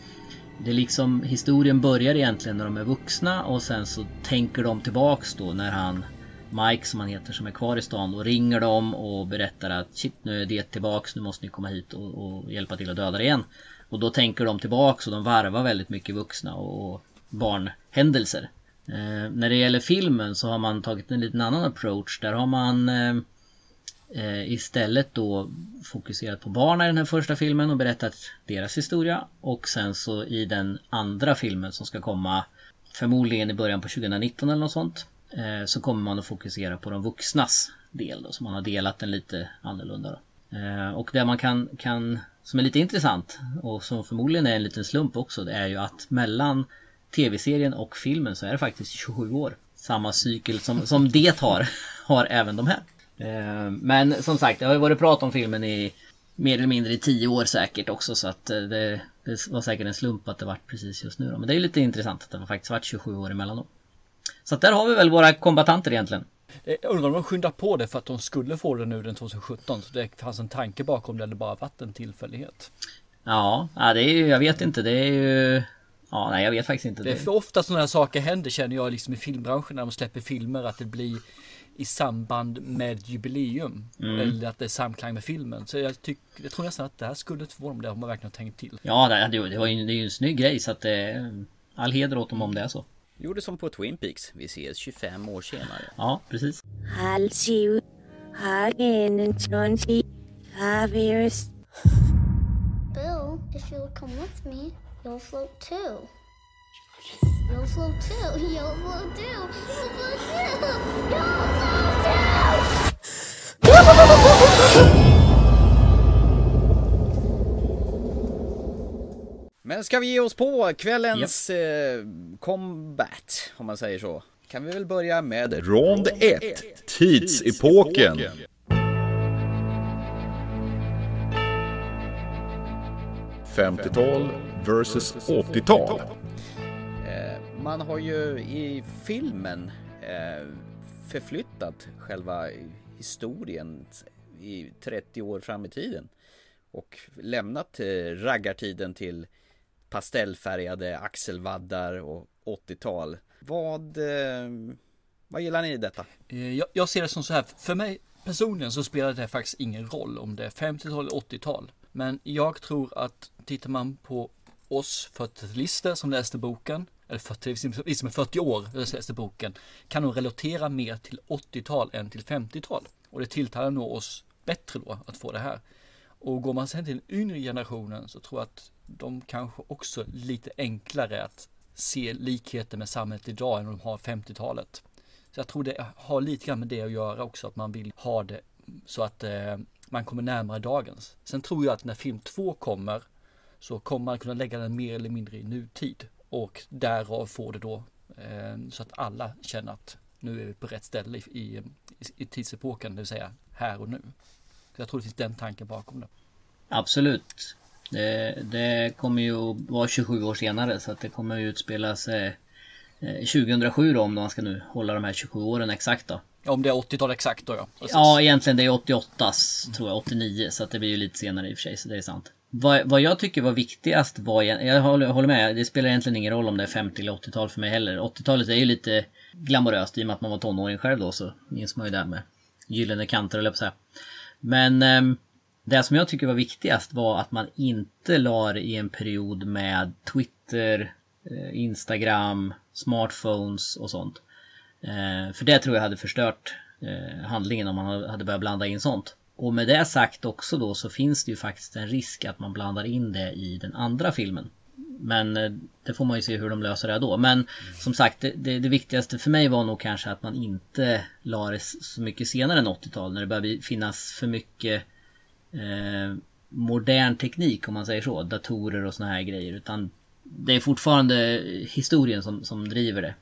S2: det är liksom historien börjar egentligen när de är vuxna och sen så tänker de tillbaks då när han Mike som han heter som är kvar i stan och ringer dem och berättar att shit nu är det tillbaks nu måste ni komma hit och, och hjälpa till att döda det igen. Och då tänker de tillbaks och de varvar väldigt mycket vuxna och barnhändelser. Eh, när det gäller filmen så har man tagit en liten annan approach. Där har man eh, Eh, istället då fokuserat på barnen i den här första filmen och berättat deras historia. Och sen så i den andra filmen som ska komma förmodligen i början på 2019 eller något sånt. Eh, så kommer man att fokusera på de vuxnas del då. Så man har delat den lite annorlunda då. Eh, och det man kan, kan som är lite intressant och som förmodligen är en liten slump också det är ju att mellan tv-serien och filmen så är det faktiskt 27 år. Samma cykel som, som det har, [LAUGHS] har även de här. Eh, Men som sagt, det har ju varit prat om filmen i mer eller mindre i 10 år säkert också så att eh, det, det var säkert en slump att det vart precis just nu då. Men det är lite intressant att det var faktiskt varit 27 år emellan dem. Så att där har vi väl våra kombatanter egentligen.
S3: Jag undrar om de skyndar på det för att de skulle få det nu den 2017. Så det fanns en tanke bakom det eller bara varit en tillfällighet.
S2: Ja, ja det är ju, jag vet inte, det är ju... Ja, nej jag vet faktiskt inte.
S3: Det är för ofta sådana här saker händer känner jag liksom i filmbranschen när de släpper filmer att det blir i samband med jubileum.
S2: Mm.
S3: Eller att det är samklang med filmen. Så jag, tyck, jag tror nästan att det här skulle inte förvåna mig det om man verkligen har tänkt till.
S2: Ja, det, det, det, var ju, det är ju en snygg grej så att det... All heder åt dem om det är så.
S1: Gjorde som på Twin Peaks. Vi ses 25 år senare.
S2: Ja, precis.
S10: I'll see you again in 25 years.
S6: Bill, if you'll come with me, you'll float too. You'll float too. You'll float too. You'll float too. You'll float too.
S1: Men ska vi ge oss på kvällens eh, combat, om man säger så? Kan vi väl börja med
S11: Rond 1. Tidsepoken. Femtiotal versus 80-tal.
S1: Man har ju i filmen eh, förflyttat själva historien i 30 år fram i tiden. Och lämnat eh, raggartiden till pastellfärgade axelvaddar och 80-tal. Vad, eh, vad gillar ni i detta?
S3: Eh, jag, jag ser det som så här, för mig personligen så spelar det faktiskt ingen roll om det är 50-tal eller 80-tal. Men jag tror att tittar man på oss 40-talister som läste boken, eller 40, vi som är 40 år och läste boken, kan nog relatera mer till 80-tal än till 50-tal. Och det tilltalar nog oss bättre då att få det här. Och går man sen till den yngre generationen så tror jag att de kanske också lite enklare att se likheter med samhället idag än de har 50-talet. Så jag tror det har lite grann med det att göra också, att man vill ha det så att eh, man kommer närmare dagens. Sen tror jag att när film två kommer så kommer man kunna lägga den mer eller mindre i nutid och därav får det då eh, så att alla känner att nu är vi på rätt ställe i, i, i tidsepoken, det vill säga här och nu. Så jag tror det finns den tanken bakom det.
S2: Absolut. Det, det kommer ju att vara 27 år senare så att det kommer ju utspelas eh, eh, 2007 då om man ska nu hålla de här 27 åren exakt då.
S3: Om det är 80-tal exakt då ja. Precis.
S2: Ja, egentligen det är 88 tror jag, 89 så att det blir ju lite senare i och för sig så det är sant. Vad, vad jag tycker var viktigast var, jag håller, håller med, det spelar egentligen ingen roll om det är 50 eller 80-tal för mig heller. 80-talet är ju lite glamoröst i och med att man var tonåring själv då så minns man ju det här med gyllene kanter eller på säga. Men eh, det som jag tycker var viktigast var att man inte la det i en period med Twitter, eh, Instagram, smartphones och sånt. Eh, För det tror jag hade förstört eh, handlingen om man hade börjat blanda in sånt. Och med det sagt också då så finns det ju faktiskt en risk att man blandar in det i den andra filmen. Men eh, det får man ju se hur de löser det då. Men som sagt, det, det, det viktigaste för mig var nog kanske att man inte la det så mycket senare än 80-tal när det började finnas för mycket eh, modern teknik om man säger så. Datorer och såna här grejer. Utan det är fortfarande historien som, som driver det.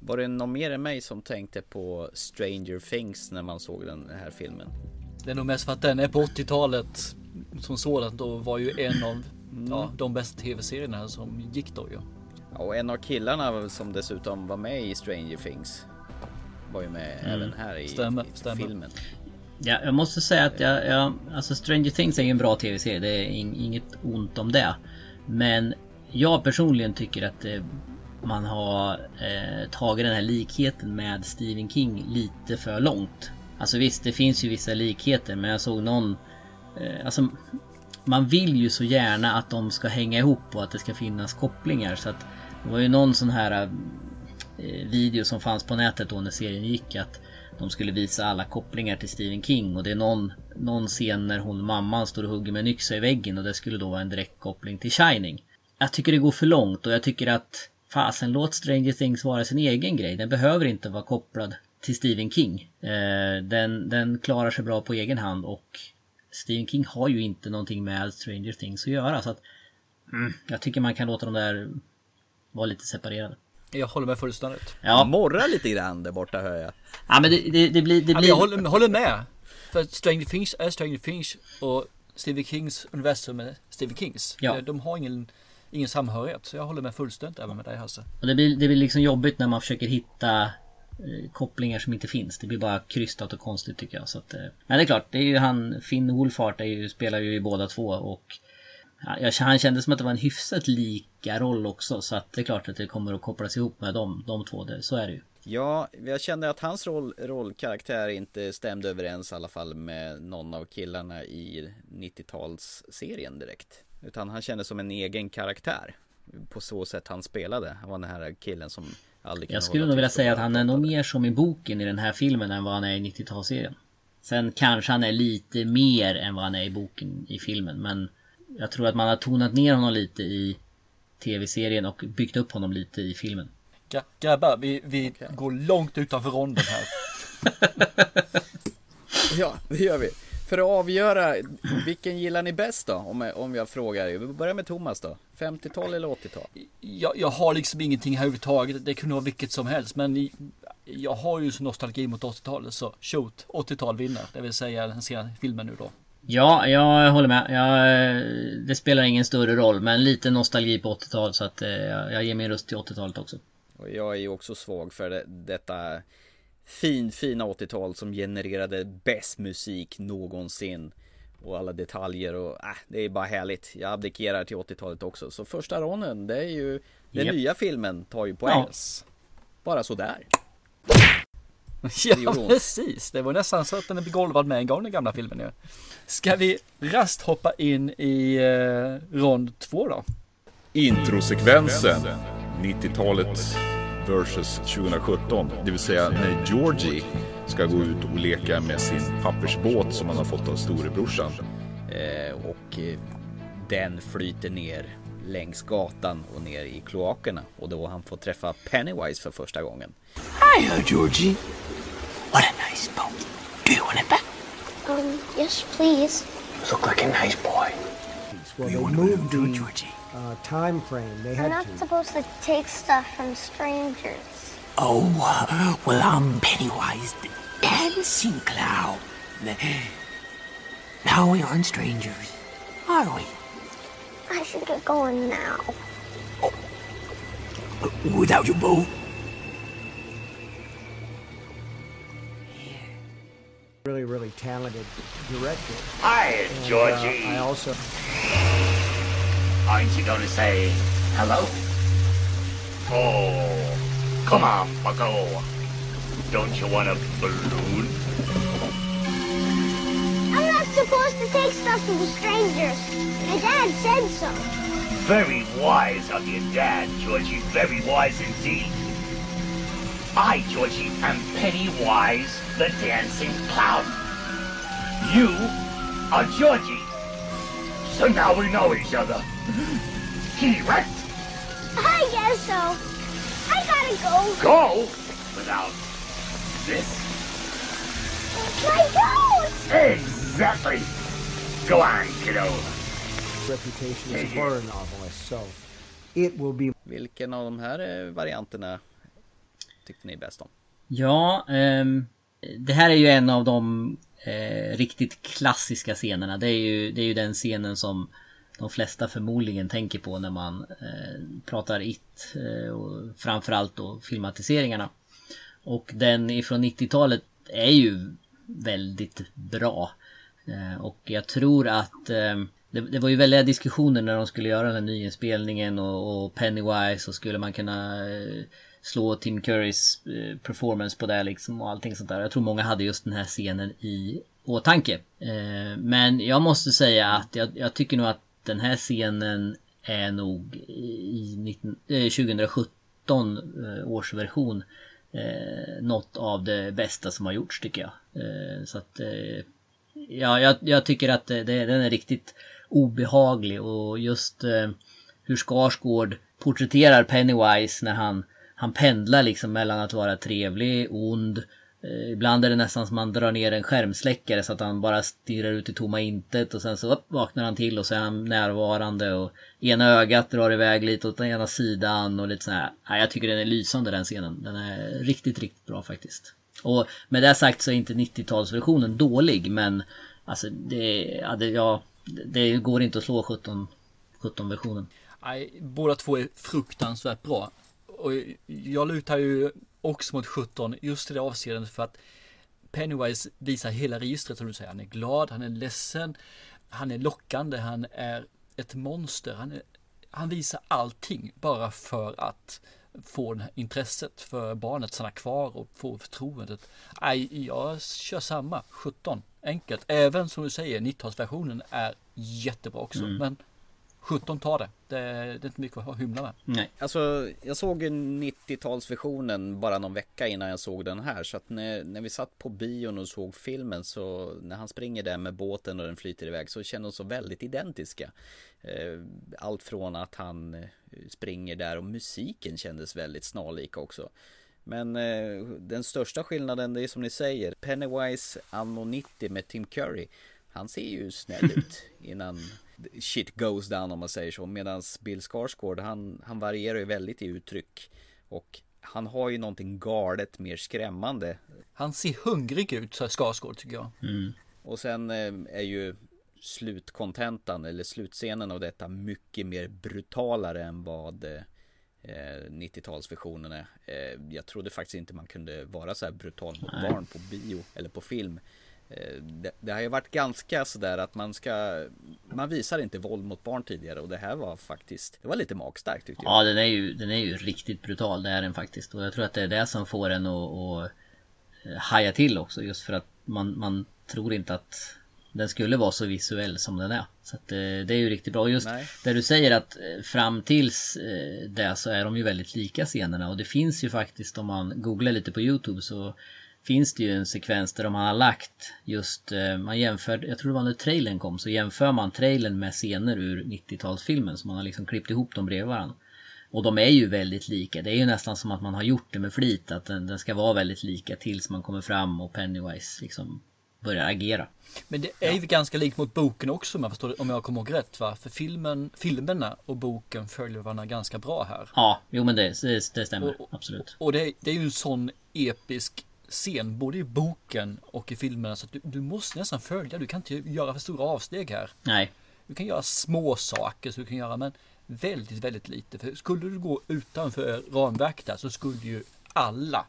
S1: Var det någon mer än mig som tänkte på Stranger Things när man såg den här filmen?
S3: Det är nog mest för att den är på 80-talet som sådant och var ju en av ja, de bästa tv-serierna som gick då ju.
S1: Ja, och en av killarna som dessutom var med i Stranger Things var ju med även här i,
S3: Stämmer,
S1: i
S3: stämmer.
S1: filmen.
S2: Ja, jag måste säga att jag, jag, alltså Stranger Things är ju en bra tv-serie. Det är in, inget ont om det. Men jag personligen tycker att eh, man har eh, tagit den här likheten med Stephen King lite för långt. Alltså visst, det finns ju vissa likheter men jag såg någon... Eh, alltså man vill ju så gärna att de ska hänga ihop och att det ska finnas kopplingar så att det var ju någon sån här eh, video som fanns på nätet då när serien gick att de skulle visa alla kopplingar till Stephen King och det är någon, någon scen när hon mamman står och hugger med en yxa i väggen och det skulle då vara en direkt koppling till Shining. Jag tycker det går för långt och jag tycker att fasen låt Stranger Things vara sin egen grej. Den behöver inte vara kopplad till Stephen King. Eh, den, den klarar sig bra på egen hand och Stephen King har ju inte någonting med Stranger Things att göra så att mm, jag tycker man kan låta dem där vara lite separerade.
S3: Jag håller med fullständigt.
S2: Ja.
S1: Morrar lite grann där borta hör jag.
S2: Ja men det, det, det blir... Det
S3: Ja,
S2: blir...
S3: jag håller, håller med. För Stranger Things är Stranger Things och Stephen Kings universum är Stephen Kings.
S2: Ja.
S3: De, de har ingen, ingen samhörighet. Så jag håller med fullständigt även med dig Hasse.
S2: Och det blir, det blir liksom jobbigt när man försöker hitta Eh, kopplingar som inte finns. Det blir bara krystat och konstigt tycker jag. Så att, eh, men det är klart, det är ju han, Finn Wolfhard är ju, spelar ju i båda två och ja, jag, han kände som att det var en hyfsat lika roll också. Så att det är klart att det kommer att kopplas ihop med dem, de två. Det, så är det ju.
S1: Ja, jag kände att hans roll, rollkaraktär inte stämde överens i alla fall med någon av killarna i 90-talsserien direkt. Utan han kändes som en egen karaktär. på så sätt han spelade. Han var den här killen som
S2: jag skulle nog vilja säga att han är nog mer som i boken i den här filmen än vad han är i 90-talsserien. Sen kanske han är lite mer än vad han är i boken i filmen men jag tror att man har tonat ner honom lite i tv-serien och byggt upp honom lite i filmen.
S3: Gra- Grabbar, vi, vi går långt utanför ronden här. [LAUGHS]
S1: Ja, det gör vi. För att avgöra, vilken gillar ni bäst då? Om jag, om jag frågar er. Vi börjar med Thomas då. 50-tal eller 80-tal?
S3: Jag, jag har liksom ingenting här överhuvudtaget. Det kunde vara vilket som helst. Men jag har ju så nostalgi mot 80-talet så shoot, 80-tal vinner. Det vill säga den senaste filmen nu då.
S2: Ja, jag håller med. Jag, det spelar ingen större roll men lite nostalgi på 80-talet så att eh, jag ger min röst till 80-talet också.
S1: Och jag är ju också svag för det, detta fin, fina 80-tal som genererade bäst musik någonsin. Och alla detaljer och äh, det är bara härligt. Jag abdikerar till 80-talet också. Så första ronden, det är ju den
S2: Japp.
S1: nya filmen tar ju poäng.
S2: Ja.
S1: Bara sådär. [LAUGHS]
S3: Ja precis, det var nästan så att den är golvad med en gång den gamla filmen ju. Ska vi rast hoppa in i eh, rond två då?
S11: Introsekvensen 90-talet versus 2017. Det vill säga när Georgie ska gå ut och leka med sin pappersbåt som han har fått av storebrorsan.
S1: Eh, och eh, den flyter ner längs gatan och ner i kloakerna. Och då han får träffa Pennywise för första gången.
S9: Hiya, Georgie. What a nice boat. Do you want it back?
S6: Um, yes, please.
S9: You look like a nice boy.
S12: Well,
S9: You do it,
S12: the
S9: Georgie?
S12: Uh, time frame. They
S6: We're not
S12: to.
S6: supposed to take stuff from strangers.
S9: Oh, uh, well, I'm Pennywise the Dancing Clown. Now we aren't strangers, are we?
S6: I should get going now.
S9: Without your boat?
S12: Really, really talented director.
S13: Hi,
S12: And,
S13: Georgie.
S12: Uh, I also.
S13: Aren't you gonna say hello? Oh, come on, Bucko. Don't you want a balloon?
S6: I'm not supposed to take stuff from strangers. My dad said so.
S13: Very wise of your dad, Georgie. Very wise indeed. I, Georgie, am Pennywise the Dancing Clown. You are Georgie. So now we know each other. Correct?
S6: I guess so. I gotta go.
S13: Go without this.
S6: My goat!
S13: Exactly. Go on, kiddo.
S12: reputation as a horror novelist, so it will be.
S1: Vilken av de här eh, varianterna tyckte ni bäst om?
S2: Ja, ehm, det här är ju en av de eh, riktigt klassiska scenerna. Det är, ju, det är ju den scenen som de flesta förmodligen tänker på när man eh, pratar It eh, och framförallt då filmatiseringarna. Och den ifrån 90-talet är ju väldigt bra. Eh, och jag tror att eh, det, det var ju väldiga diskussioner när de skulle göra den här nyinspelningen och, och Pennywise och skulle man kunna eh, slå Tim Currys eh, performance på det liksom och allting sånt där. Jag tror många hade just den här scenen i åtanke. Eh, men jag måste säga att jag, jag tycker nog att den här scenen är nog i 19, eh, 2017 eh, års version eh, något av det bästa som har gjorts tycker jag. Eh, så att eh, ja, jag, jag tycker att eh, det, den är riktigt obehaglig och just eh, hur Skarsgård porträtterar Pennywise när han, han pendlar liksom mellan att vara trevlig, ond, eh, Eh, ibland är det nästan som man drar ner en skärmsläckare så att han bara stirrar ut i tomma intet och sen så upp, vaknar han till och så är han närvarande och ena ögat drar iväg lite åt den ena sidan och lite sådär. Ja, jag tycker den är lysande den scenen. Den är riktigt, riktigt bra faktiskt. Och med det sagt så är inte 90-talsversionen dålig men alltså det, ja, det, ja, det går inte att slå 17, 17-versionen.
S3: Nej, båda två är fruktansvärt bra. Och jag lutar ju också mot 17 just i det avseendet för att Pennywise visar hela registret som du säger. Han är glad, han är ledsen, han är lockande, han är ett monster. Han, är, han visar allting bara för att få intresset för barnet att stanna kvar och få förtroendet. Nej, jag kör samma, 17, enkelt. Även som du säger, 90-talsversionen är jättebra också.
S2: Mm.
S3: Men 17 tar det. det. Det är inte mycket att hymla med.
S2: Nej.
S1: Alltså, jag såg ju 90-talsversionen bara någon vecka innan jag såg den här. Så att när, när vi satt på bion och såg filmen så när han springer där med båten och den flyter iväg så känner de så väldigt identiska. Eh, Allt från att han eh, springer där och musiken kändes väldigt snarlik också. Men eh, den största skillnaden det är som ni säger Pennywise anno 90 med Tim Curry Han ser ju snäll ut [LAUGHS] innan shit goes down om man säger så Medan Bill Skarsgård han, han varierar ju väldigt i uttryck Och han har ju någonting galet mer skrämmande
S3: Han ser hungrig ut, så Skarsgård tycker jag.
S2: Mm.
S1: Och sen eh, är ju slutkontentan eller slutscenen av detta mycket mer brutalare än vad eh, 90-talsversionen är. Eh, jag trodde faktiskt inte man kunde vara så här brutal mot
S2: Nej.
S1: barn på bio eller på film. Eh, Det, det har ju varit ganska sådär att man ska Man visar inte våld mot barn tidigare och det här var faktiskt Det var lite magstarkt tyckte jag
S2: Ja den är, ju, den är ju riktigt brutal, det är den faktiskt. Och jag tror att det är det som får en att, att eh, haja till också. Just för att man, man tror inte att den skulle vara så visuell som den är. Så att, eh, det är ju riktigt bra. Just
S1: Nej.
S2: där du säger att fram tills det så är de ju väldigt lika scenerna. Och det finns ju faktiskt om man googlar lite på Youtube så finns det ju en sekvens där de har lagt just, eh, man jämför, jag tror det var när trailern kom, så jämför man trailern med scener ur 90-talsfilmen. Så man har liksom klippt ihop dem bredvid varandra. Och de är ju väldigt lika. Det är ju nästan som att man har gjort det med flit. Att den, den ska vara väldigt lika tills man kommer fram och Pennywise liksom börjar agera.
S3: Men det är ju ganska likt mot boken också om jag, förstår, om jag kommer ihåg rätt va? För filmen, filmerna och boken följer varandra ganska bra här.
S2: Ja, jo men det, det, det stämmer. Absolut.
S3: Och det, det är ju en sån episk scen både i boken och i filmerna så att du, du måste nästan följa. Du kan inte göra för stora avsteg här.
S2: Nej.
S3: Du kan göra små saker så du kan göra men väldigt, väldigt lite. För skulle du gå utanför ramverket där så skulle ju alla,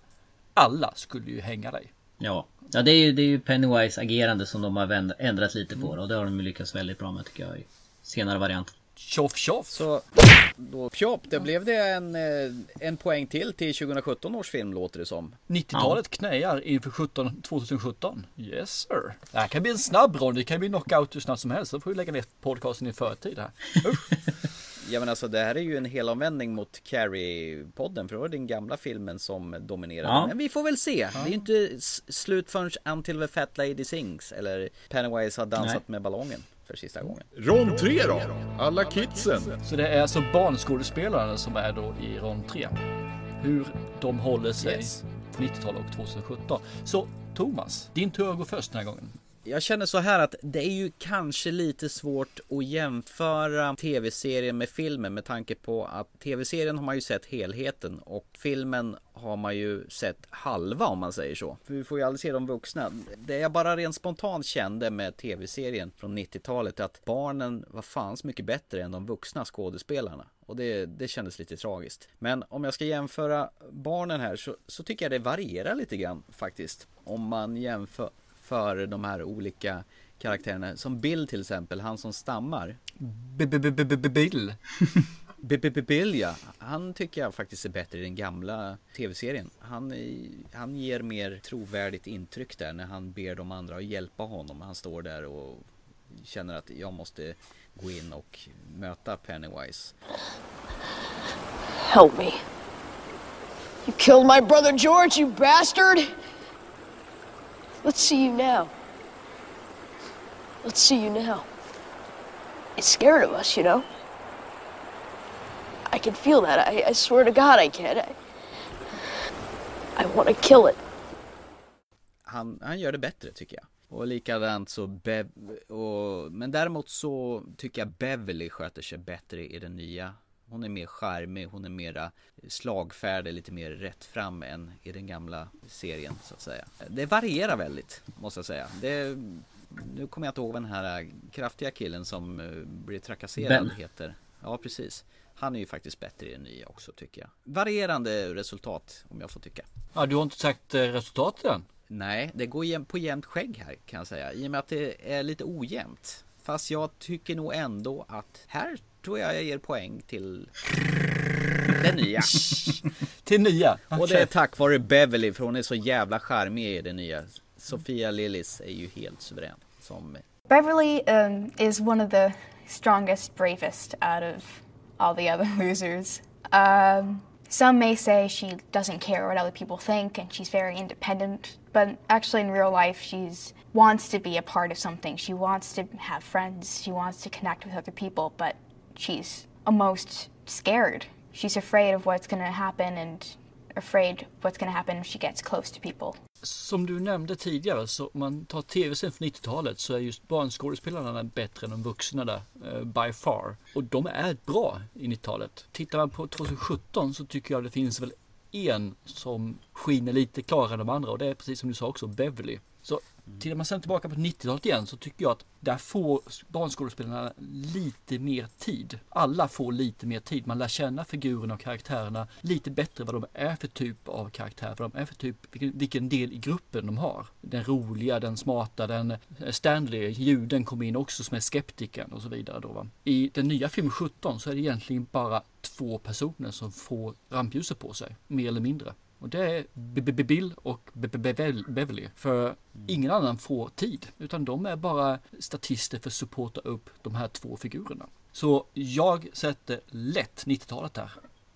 S3: alla skulle ju hänga dig.
S2: Ja. Ja det är ju, det är ju Pennywise agerande som de har ändrat lite på. Och det har de lyckats väldigt bra med tycker jag i senare variant.
S3: Tjoff tjoff!
S1: Så då, tjopp, det blev det en, eh, en poäng till till 2017 års film låter det som
S3: 90-talet knäar inför 17, 2017. Yes sir. Det här kan bli en snabb rond. Det kan bli knockout hur snabbt som helst. Så får vi lägga ner podcasten i förtid här. [LAUGHS]
S1: Ja men alltså det här är ju en helomvändning mot Carrie-podden för det var den gamla filmen som dominerade.
S2: Ja.
S1: Men vi får väl se. Det är ju inte slut förrän Until the Fat Lady Sings eller Pennywise har dansat
S11: Nej.
S1: med ballongen för sista gången.
S11: Rond 3 då? Alla kidsen.
S3: Så det är alltså barnskådespelarna som är då i rond 3. Hur de håller sig
S1: Yes.
S3: på 90-talet och 2017. Så Thomas, din tur att gå först den här gången.
S1: Jag känner så här att det är ju kanske lite svårt att jämföra tv-serien med filmen med tanke på att tv-serien har man ju sett helheten och filmen har man ju sett halva om man säger så. För vi får ju aldrig se de vuxna. Det jag bara rent spontant kände med tv-serien från 90-talet är att barnen var fan så mycket bättre än de vuxna skådespelarna. Och det, det kändes lite tragiskt. Men om jag ska jämföra barnen här så, så tycker jag det varierar lite grann faktiskt. Om man jämför för de här olika karaktärerna. Som Bill till exempel, han som stammar.
S3: Bill. [LAUGHS]
S1: Bill ja. Han tycker jag faktiskt är bättre i den gamla tv-serien. Han, han ger mer trovärdigt intryck där när han ber de andra att hjälpa honom. Han står där och känner att jag måste gå in och möta Pennywise.
S14: Help me. You killed my brother George, you bastard! Let's see you now. Let's see you now. It's scared of us, you know? I can feel that. I, I swear to God I can. I, I want to kill it.
S1: han, han gör det bättre tycker jag. Och likadant så Bev, och, men däremot så tycker jag Beverly sköter sig bättre i den nya. Hon är mer charmig, hon är mera slagfärdig, lite mer rätt fram än i den gamla serien så att säga. Det varierar väldigt, måste jag säga. Det, nu kommer jag inte ihåg vad den här kraftiga killen som eh, blir trakasserad
S2: Ben.
S1: heter. Ja, precis. Han är ju faktiskt bättre i den nya också tycker jag. Varierande resultat om jag får tycka.
S3: Ja, du har inte sagt eh, resultatet än.
S1: Nej, det går på jämnt skägg här kan jag säga. I och med att det är lite ojämnt. Fast jag tycker nog ändå att här tror jag jag ger poäng till den nya. [LAUGHS]
S3: till nya?
S1: Och det är tack vare Beverly för hon är så jävla charmig i det nya. Sofia Lillis är ju helt suverän som
S15: Beverly um, is one of the strongest, bravest out of all the other [LAUGHS] losers. Um, some may say she doesn't care what other people think and she's very independent, but actually in real life she's wants to be a part of something. She wants to have friends, she wants to connect with other people, but she's almost scared. She's afraid of what's going to happen and afraid what's going to happen if she gets close to people.
S3: Som du nämnde tidigare så om man tar tv-serien från 90-talet så är just barnskådespelarna bättre än de vuxna där. Eh, by far. Och de är bra i 90-talet. Tittar man på 2017 så tycker jag det finns väl en som skiner lite klarare än de andra och det är precis som du sa också Beverly. Så tittar man sen tillbaka på 90-talet igen så tycker jag att där får barnskådespelarna lite mer tid. Alla får lite mer tid. Man lär känna figurerna och karaktärerna lite bättre vad de är för typ av karaktär. Vad de är för typ, vilken, vilken del i gruppen de har. Den roliga, den smarta, den eh, Stanley, juden kommer in också som är skeptikern och så vidare. Då, va? I den nya filmen 17 så är det egentligen bara två personer som får rampljuset på sig, mer eller mindre. Och det är Bill och Beverly. För ingen annan får tid. Utan de är bara statister för att supporta upp de här två figurerna. Så jag sätter lätt 90-talet där.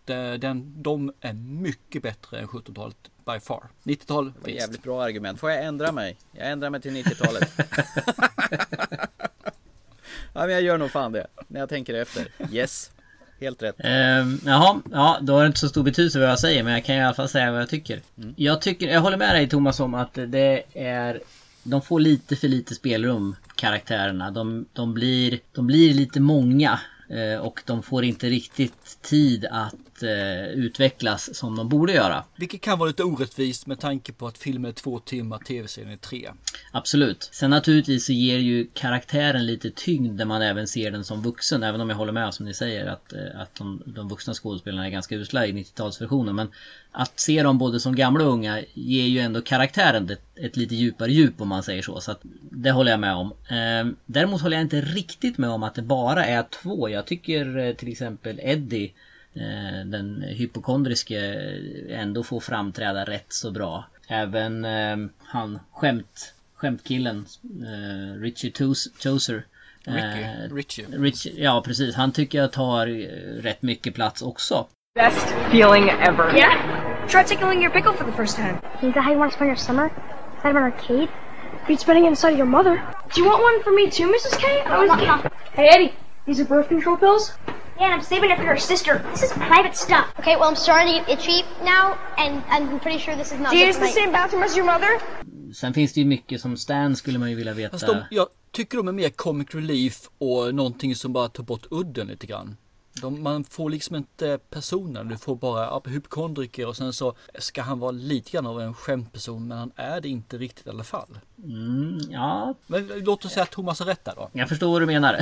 S3: Det- Den, de är mycket bättre än 70-talet by far. 90-tal,
S1: Det var jävligt bra argument. Får jag ändra mig? Jag ändrar mig till 90-talet. [LAUGHS] ja, men jag gör nog fan det. När jag tänker efter. Yes. Helt rätt.
S2: Ehm, jaha, ja, då har det inte så stor betydelse vad jag säger men jag kan i alla fall säga vad jag tycker. Jag tycker, jag håller med dig Thomas om att det är De får lite för lite spelrum karaktärerna. De, de, blir, de blir lite många eh, och de får inte riktigt tid att eh, utvecklas som de borde göra.
S3: Vilket kan vara lite orättvist med tanke på att filmen är två timmar, tv-serien är tre.
S2: Absolut. Sen naturligtvis så ger ju karaktären lite tyngd när man även ser den som vuxen. Även om jag håller med som ni säger att, eh, att de, de vuxna skådespelarna är ganska usla i 90-talsversionen. Men att se dem både som gamla och unga ger ju ändå karaktären ett, ett lite djupare djup om man säger så. Så att det håller jag med om. Ehm, Däremot håller jag inte riktigt med om att det bara är två. Jag tycker eh, till exempel Eddie eh, den hypokondriske eh, ändå får framträda rätt så bra. Även eh, han skämt, skämtkillen eh, Richie Tozer.
S3: Ricky, Richie.
S2: Richie. Ja precis, han tycker jag tar eh, rätt mycket plats också.
S16: Best feeling ever.
S17: Yeah? Try tickling your pickle for the first time. Is that how you want to spend your summer? Inside of an arcade? You'd spending it inside of your mother. Do you want one for me too, Mrs. K? I was Hey, Eddie. These are birth control pills?
S6: Yeah, and I'm saving it for your sister. This is private stuff. Okay, well, I'm starting to get itchy now, and I'm pretty sure this is not
S17: Do you
S6: good
S17: use the same bathroom as your mother?
S2: Sen finns det ju mycket som Stan skulle man ju vilja veta.
S3: Fast de, jag tycker de är mer comic relief och någonting som bara tar bort udden lite grann. De, man får liksom inte personen, du får bara hypokondriker och sen så ska han vara lite grann av en skämtperson men han är det inte riktigt i alla fall.
S2: Mm, ja,
S3: Men låt oss säga att Thomas har rätt där då.
S2: Jag förstår vad du menar.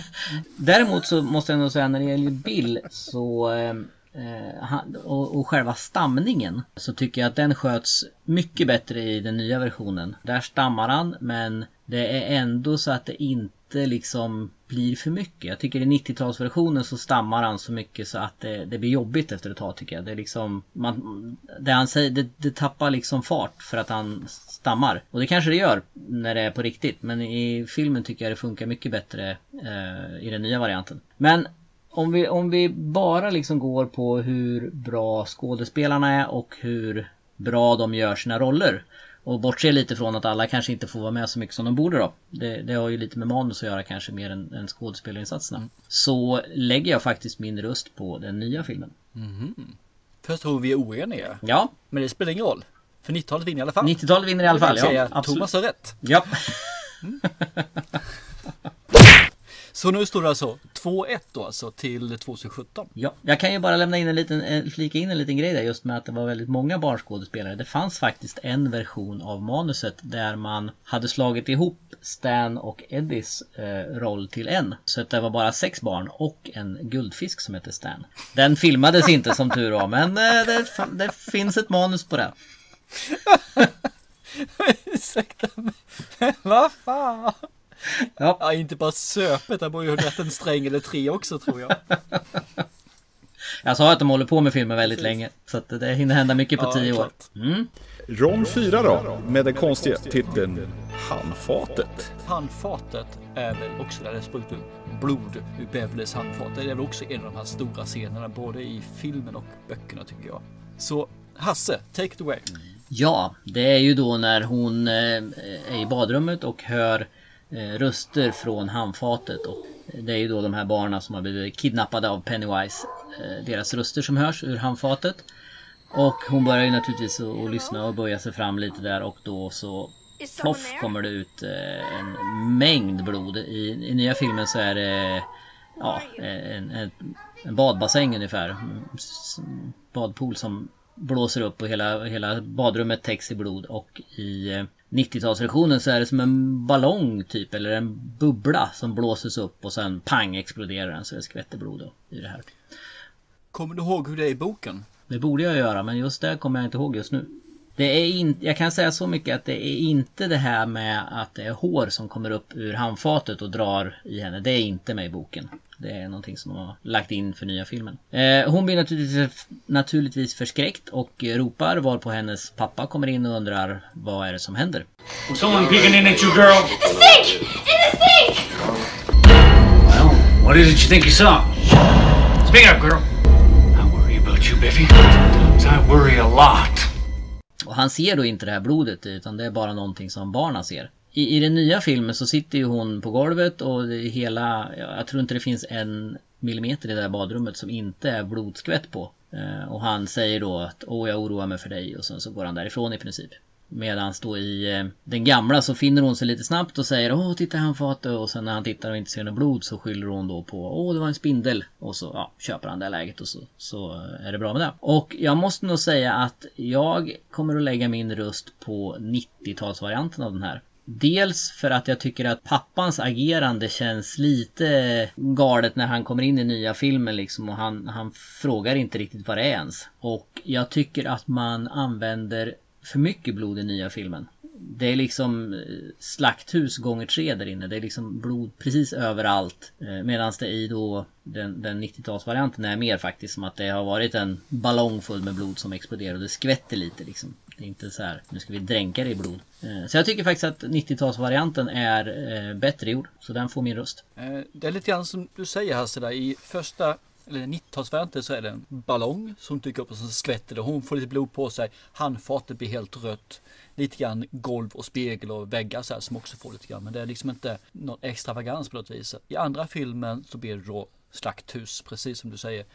S2: [LAUGHS] Däremot så måste jag nog säga när det gäller Bill så eh, eh, och själva stamningen så tycker jag att den sköts mycket bättre i den nya versionen. Där stammar han men det är ändå så att det inte liksom blir för mycket. Jag tycker i 90-talsversionen så stammar han så mycket så att det, det blir jobbigt efter ett tag tycker jag. Det är liksom man, Det han säger, det, det tappar liksom fart för att han stammar. Och det kanske det gör när det är på riktigt. Men i filmen tycker jag det funkar mycket bättre eh, i den nya varianten. Men om vi, om vi bara liksom går på hur bra skådespelarna är och hur bra de gör sina roller. Och bortser lite från att alla kanske inte får vara med så mycket som de borde då. Det, det har ju lite med manus att göra kanske mer än, än skådespelarinsatserna. Så lägger jag faktiskt min röst på den nya filmen.
S3: Mhm. Först tror vi är oeniga.
S2: Ja.
S3: Men det spelar ingen roll. För 90-talet vinner i alla fall.
S2: 90-talet vinner i alla fall, ja.
S3: Thomas har rätt.
S2: Ja. [LAUGHS]
S3: Så nu står det alltså 2-1 då alltså till 2017.
S2: Ja, jag kan ju bara lämna in en liten, eh, flika in en liten grej där just med att det var väldigt många barnskådespelare. Det fanns faktiskt en version av manuset där man hade slagit ihop Stan och Eddies eh, roll till en. Så att det var bara sex barn och en guldfisk som hette Stan. Den filmades inte som tur var men eh, det, det finns ett manus på det. [LAUGHS]
S3: Ursäkta mig. [LAUGHS] Vad fan?
S2: Ja.
S3: inte bara söpet, han borde ju ha rätt en sträng eller tre också tror jag. [LAUGHS]
S2: Jag sa att de håller på med filmen väldigt länge. Så att det hinner hända mycket på
S3: Ja,
S2: tio år. Mm.
S11: Ron 4 då, med den konstiga titeln Handfatet.
S3: Handfatet är väl också där det sprutar ut blod ur Beverlys handfat. Det är väl också en av de här stora scenerna både i filmen och böckerna tycker jag. Så Hasse, take it away.
S2: Ja, det är ju då när hon eh, är i badrummet och hör röster från handfatet. Och det är ju då de här barnen som har blivit kidnappade av Pennywise. Eh, deras röster som hörs ur handfatet. Och hon börjar ju naturligtvis att lyssna och böja sig fram lite där och då så Ploff kommer det ut eh, en mängd blod. I, I nya filmen så är det ja, en, en, en badbassäng ungefär. Badpool som blåser upp och hela, hela badrummet täcks i blod. Och i eh, 90-talsversionen så är det som en ballong typ eller en bubbla som blåses upp och sen pang exploderar den så det skvätter blod då, i det här.
S3: Kommer du ihåg hur det är i boken?
S2: Det borde jag göra men just det kommer jag inte ihåg just nu. Det är inte, jag kan säga så mycket att det är inte det här med att det är hår som kommer upp ur handfatet och drar i henne. Det är inte med i boken. Det är någonting som de har lagt in för nya filmen. Eh, hon blir naturligtvis, naturligtvis förskräckt och ropar varpå hennes pappa kommer in och undrar vad är det som händer.
S13: Someone peeking in at you, girl.
S17: The sink! In the sink!
S13: Well, what is it you think you saw? Speak up, girl. I worry about you, Biffy. Sometimes I worry a lot.
S2: Och han ser då inte det här blodet utan det är bara någonting som barnen ser. I, I den nya filmen så sitter ju hon på golvet och det är hela, jag tror inte det finns en millimeter i det där badrummet som inte är blodskvätt på. Eh, och han säger då att åh jag oroar mig för dig och sen så går han därifrån i princip. Medan då i eh, den gamla så finner hon sig lite snabbt och säger åh titta handfatet och sen när han tittar och inte ser något blod så skyller hon då på åh det var en spindel och så ja, köper han det läget och så, så är det bra med det. Och jag måste nog säga att jag kommer att lägga min röst på 90-talsvarianten av den här. Dels för att jag tycker att pappans agerande känns lite galet när han kommer in i nya filmen liksom och han, han frågar inte riktigt vad det är ens. Och jag tycker att man använder för mycket blod i nya filmen. Det är liksom eh, slakthus gånger tre där inne. Det är liksom blod precis överallt. Eh, Medan det i då den, den 90-talsvarianten är mer faktiskt som att det har varit en ballong full med blod som exploderar och det skvätter lite liksom. Det är inte så här, nu ska vi dränka det i blod. Eh, så jag tycker faktiskt att 90-talsvarianten är bättre gjord. Så den får min röst.
S3: Det är lite grann som du säger Hasse där. I första eller 90-talsvarianten så är det en ballong som dyker upp och så skvätter det. Hon får lite blod på sig. Handfatet blir helt rött. Lite grann golv och spegel och väggar så här som också får lite grann. Men det är liksom inte någon extravagans på något vis. I andra filmen så blir det då slakthus, precis som du säger.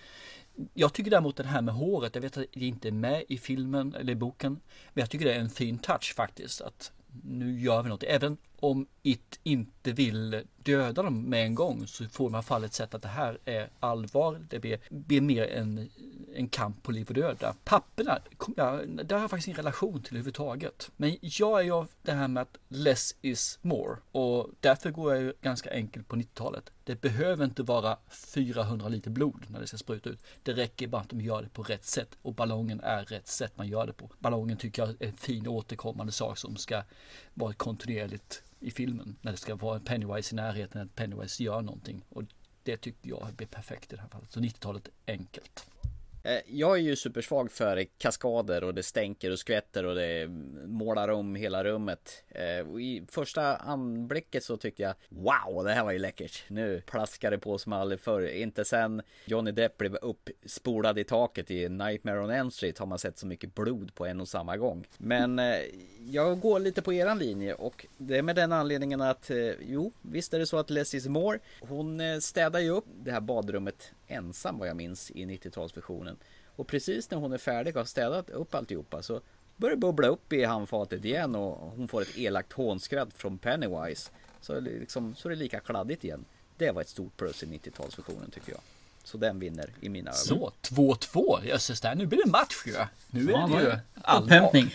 S3: Jag tycker däremot det här med håret, jag vet att det inte är med i filmen eller i boken. Men jag tycker det är en fin touch faktiskt. Att nu gör vi något. Även om It inte vill döda dem med en gång så får man fallet sett att det här är allvar. Det blir, blir mer en, en kamp på liv och döda. Papperna, jag, där har jag faktiskt ingen relation till överhuvudtaget. Men jag är ju av det här med att less is more. Och därför går jag ju ganska enkelt på 90-talet. Det behöver inte vara 400 liter blod när det ska spruta ut. Det räcker bara att de gör det på rätt sätt. Och ballongen är rätt sätt man gör det på. Ballongen tycker jag är en fin återkommande sak som ska vara kontinuerligt i filmen. När det ska vara en Pennywise i närheten, att Pennywise gör någonting. Och det tycker jag blir perfekt i det här fallet. Så 90-talet enkelt.
S1: Eh, jag är ju supersvag för kaskader och det stänker och skvätter och det målar om hela rummet. Eh, och I första anblicket så tyckte jag Wow, det här var ju läckert. Nu plaskar det på som aldrig förr. Inte sen Johnny Depp blev uppspolad i taket i Nightmare on Elm Street har man sett så mycket blod på en och samma gång. Men eh, jag går lite på eran linje och det är med den anledningen att jo, visst är det så att Less is more. Hon städar ju upp det här badrummet ensam vad jag minns i 90-talsversionen. Och precis när hon är färdig och har städat upp alltihopa så börjar det bubbla upp i handfatet igen och hon får ett elakt hånskratt från Pennywise. Så, liksom, så är det lika kladdigt igen. Det var ett stort plus i 90-talsversionen tycker jag. Så den vinner i mina ögon.
S3: Så, 2-2. Jösses där, nu blir det match ju. Nu är det ju allvar. [LAUGHS]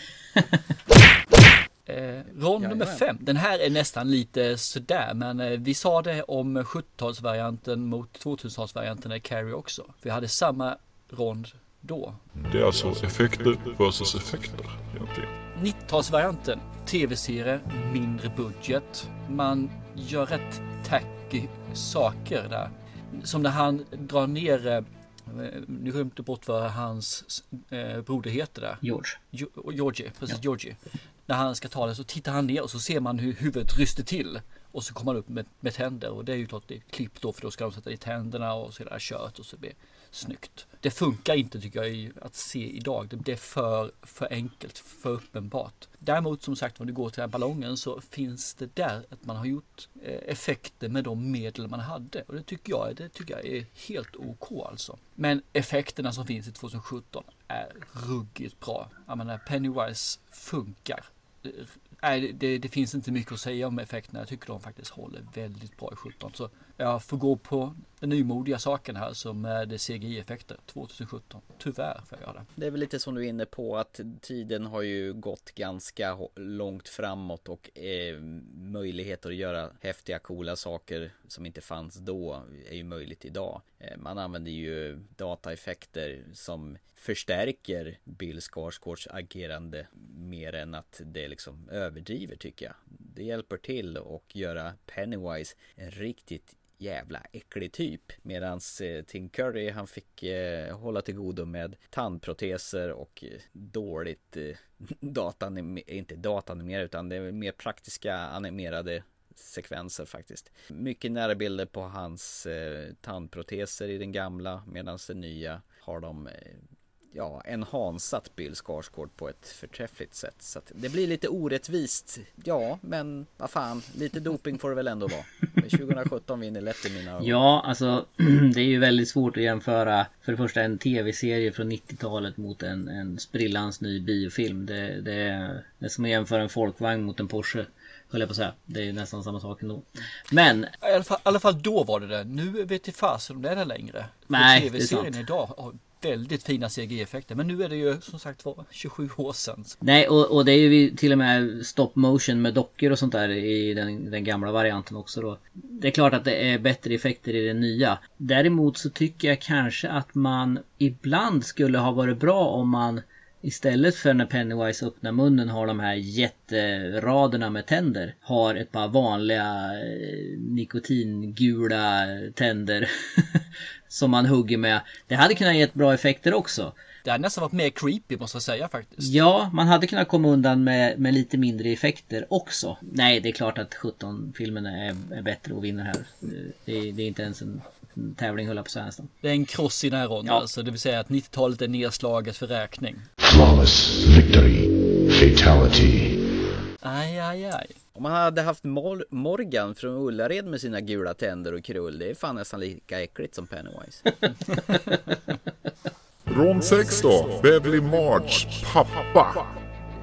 S3: Eh, rond nummer fem. Den här är nästan lite sådär, men eh, vi sa det om 70-talsvarianten mot 2000-talsvarianten i Carrie också. Vi hade samma rond då.
S11: Det är alltså effekter versus effekter egentligen.
S3: 90-talsvarianten, tv-serie, mindre budget. Man gör rätt tacky saker där. Som när han drar ner eh, Nu glömde jag bort vad hans eh, broder heter där.
S2: George.
S3: Jo- Georgie, precis Georgie. När han ska ta det så tittar han ner och så ser man hur huvudet ryster till. Och så kommer han upp med, med tänder och det är ju klart det är klipp då för då ska de sätta i tänderna och så är det kött och så blir det snyggt. Det funkar inte tycker jag att se idag. Det, är för, för enkelt, för uppenbart. Däremot som sagt om du går till den här ballongen så finns det där att man har gjort eh, effekter med de medel man hade. Och det tycker jag, det tycker jag är helt OK alltså. Men effekterna som finns i 2017 är ruggigt bra. Jag menar Pennywise funkar. Eh, nej, det, det, det finns inte mycket att säga om effekterna. Jag tycker de faktiskt håller väldigt bra i 17. Så jag får gå på nymodiga saken här som är det CGI-effekter 2017. Tyvärr får jag göra det.
S1: Det är väl lite som du är inne på att tiden har ju gått ganska långt framåt och eh, möjligheter att göra häftiga coola saker som inte fanns då är ju möjligt idag. Eh, man använder ju dataeffekter som förstärker Bill Skarsgårds agerande mer än att det liksom överdriver tycker jag. Det hjälper till och göra Pennywise en riktigt jävla äcklig typ. Medans eh, Tim Curry han fick eh, hålla till godo med tandproteser och eh, dåligt eh, [LAUGHS] datanim- inte datanimerade utan det är mer praktiska animerade sekvenser faktiskt. Mycket närbilder på hans eh, tandproteser i den gamla medan den nya har de eh, ja, enhansat Bill Skarsgård på ett förträffligt sätt. Så att det blir lite orättvist. Ja, men vad fan, lite doping får det väl ändå vara. Men 2017 vinner lätt i mina ögon.
S2: Ja, alltså [CLEARS THROAT] det är ju väldigt svårt att jämföra för det första en tv-serie från 90-talet mot en, en sprillans ny biofilm. Det, det, är, det är som att jämföra en folkvagn mot en Porsche. Höll jag på att säga. Det är ju nästan samma sak ändå. Men
S3: I alla fall, i alla fall då var det det. Nu vet jag fasen om det är det längre. För
S2: Nej, det är
S3: TV-serien
S2: sant.
S3: idag väldigt fina CGI-effekter. Men nu är det ju som sagt var 27 år sedan.
S2: Nej och, och det är ju till och med stop motion med dockor och sånt där i den, den gamla varianten också då. Det är klart att det är bättre effekter i den nya. Däremot så tycker jag kanske att man ibland skulle ha varit bra om man Istället för när Pennywise öppnar munnen har de här jätteraderna med tänder. Har ett par vanliga eh, nikotingula tänder. [LAUGHS] som man hugger med. Det hade kunnat ge bra effekter också.
S3: Det hade nästan varit mer creepy måste jag säga faktiskt.
S2: Ja, man hade kunnat komma undan med, med lite mindre effekter också. Nej, det är klart att 17-filmen är, är bättre och vinner här. Det är, det är inte ens en, tävling höll jag på att säga nästan.
S3: Det är en kross i närrond
S2: Ja.
S3: alltså. Det vill säga att 90-talet är nedslaget för räkning.
S4: Flawless victory. Fatality.
S3: Aj, aj, aj.
S1: Om man hade haft Mor- Morgan från Ullared med sina gula tänder och krull, det är fan nästan lika äckligt som Pennywise. [LAUGHS]
S11: Rond 6 då, Beverly March pappa.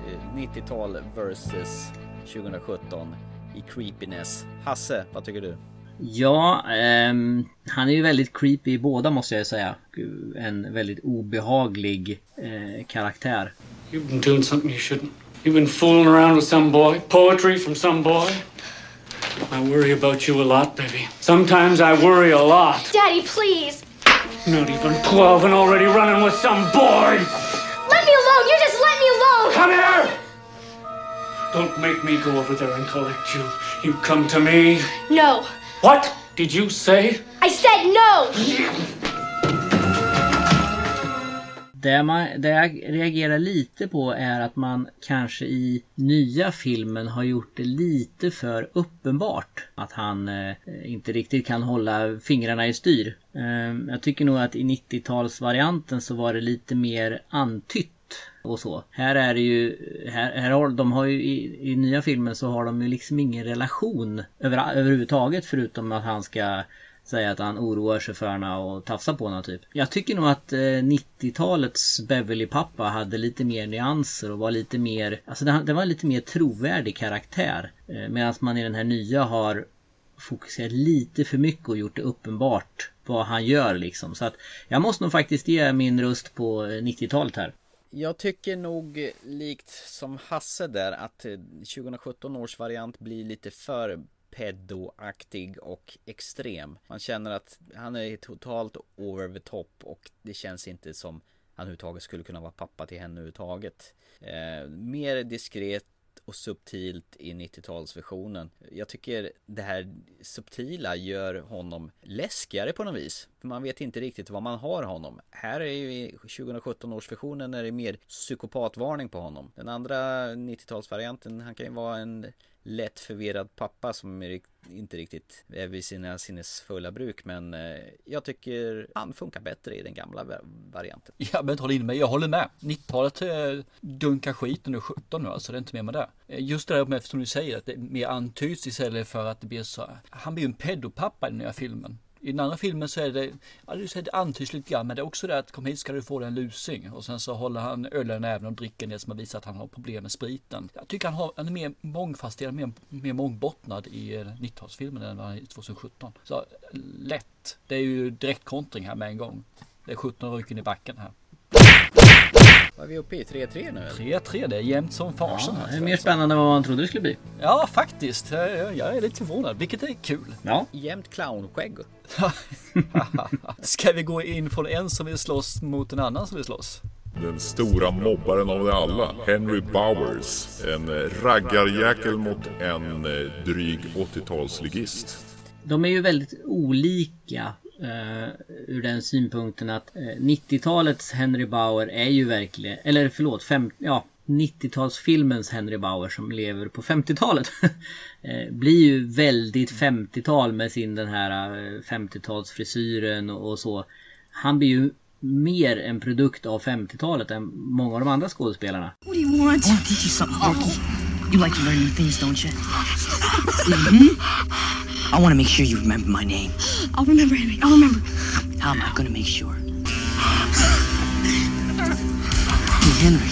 S1: Eh, 90-tal versus 2017 i creepiness. Hasse, vad tycker du?
S2: Ja, ehm, han är ju väldigt creepy i båda måste jag säga. En väldigt obehaglig eh, karaktär.
S18: You've been doing something you shouldn't. You've been fooling around with some boy, poetry from some boy. I worry about you a lot, baby. Sometimes I worry a lot.
S17: Daddy, please.
S18: Not even 12 and already running with some boy.
S17: Let me alone. You just let me alone.
S18: Come here! Don't make me go over there and collect you. You come to me.
S17: No.
S18: What did you say?
S17: I said no. [LAUGHS]
S2: Det, man, det jag reagerar lite på är att man kanske i nya filmen har gjort det lite för uppenbart att han eh, inte riktigt kan hålla fingrarna i styr. Eh, jag tycker nog att i 90-talsvarianten så var det lite mer antytt och så. Här är det ju, här, här har, de har ju i, i nya filmen så har de ju liksom ingen relation över, överhuvudtaget förutom att han ska säga att han oroar sig för henne och tafsar på henne typ. Jag tycker nog att eh, 90-talets Beverly-pappa hade lite mer nyanser och var lite mer, alltså det, var en lite mer trovärdig karaktär. Eh, Medan man i den här nya har fokuserat lite för mycket och gjort det uppenbart vad han gör liksom. Så att jag måste nog faktiskt ge min röst på eh, 90-talet här.
S1: Jag tycker nog eh, likt som Hasse där att eh, 2017 års variant blir lite för pedoaktig och extrem. Man känner att han är totalt over the top och det känns inte som han överhuvudtaget skulle kunna vara pappa till henne överhuvudtaget. Eh, mer diskret och subtilt i 90-talsversionen. Jag tycker det här subtila gör honom läskigare på något vis. För man vet inte riktigt vad man har honom. Här är ju i 2017 års versionen är det mer psykopatvarning på honom. Den andra 90-talsvarianten, han kan ju vara en lätt förvirrad pappa som inte riktigt är vid sina sinnesfulla bruk men eh, jag tycker han funkar bättre i den gamla varianten.
S3: Jag behöver inte hålla in mig, jag håller med. 90-talet eh, dunkar skit nu 17 nu alltså, det är inte mer med det. Eh, just det där med som du säger att det mer antyds istället för att det blir så. Han blir ju en pedopappa i den nya filmen. I den andra filmen så är det, ja, det antyds lite grann, men det är också det att kom hit ska du få dig en lusing. Och sen så håller han ölen även och dricker det som har visat att han har problem med spriten. Jag tycker han, har, han är mer mångfasetterad, mer, mer mångbottnad i eh, 90-talsfilmen än vad han är i 2017. Så eh, lätt. Det är ju direktkontring här med en gång. Det är 17 rycken i backen här.
S1: Vad är vi uppe i? 3-3 nu?
S3: 3-3, det är jämnt som fasen.
S2: Ja, det är mer spännande än vad man trodde det skulle bli.
S3: Ja, faktiskt. Jag, jag är lite förvånad, vilket är kul.
S2: Ja.
S1: Jämnt clownskägg. [LAUGHS]
S3: Ska vi gå in från en som vill slåss mot en annan som vill slåss?
S11: Den stora mobbaren av det alla, Henry Bowers. En raggarjäkel mot en eh, dryg 80-talsligist.
S2: De är ju väldigt olika Uh, ur den synpunkten att uh, 90-talets Henry Bauer är ju verkligen, eller förlåt, fem, ja, 90-talsfilmens Henry Bauer som lever på 50-talet uh, [LAUGHS] blir ju väldigt 50-tal med sin den här 50-talsfrisyren och, och så. Han blir ju mer en produkt av 50-talet än många av de andra skådespelarna.
S9: What do you want? I want to teach you something, Porky. You like to learn new things, don't you? [LAUGHS] Mm-hmm. I want to make sure you remember my name. [GASPS]
S17: I'll remember, Henry. I'll remember.
S9: How am I going to make sure? [SIGHS] Hey, Henry.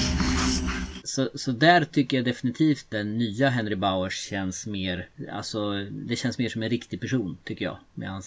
S2: Så, så där tycker jag definitivt den nya Henry Bowers känns mer, alltså det känns mer som en riktig person tycker jag. Medan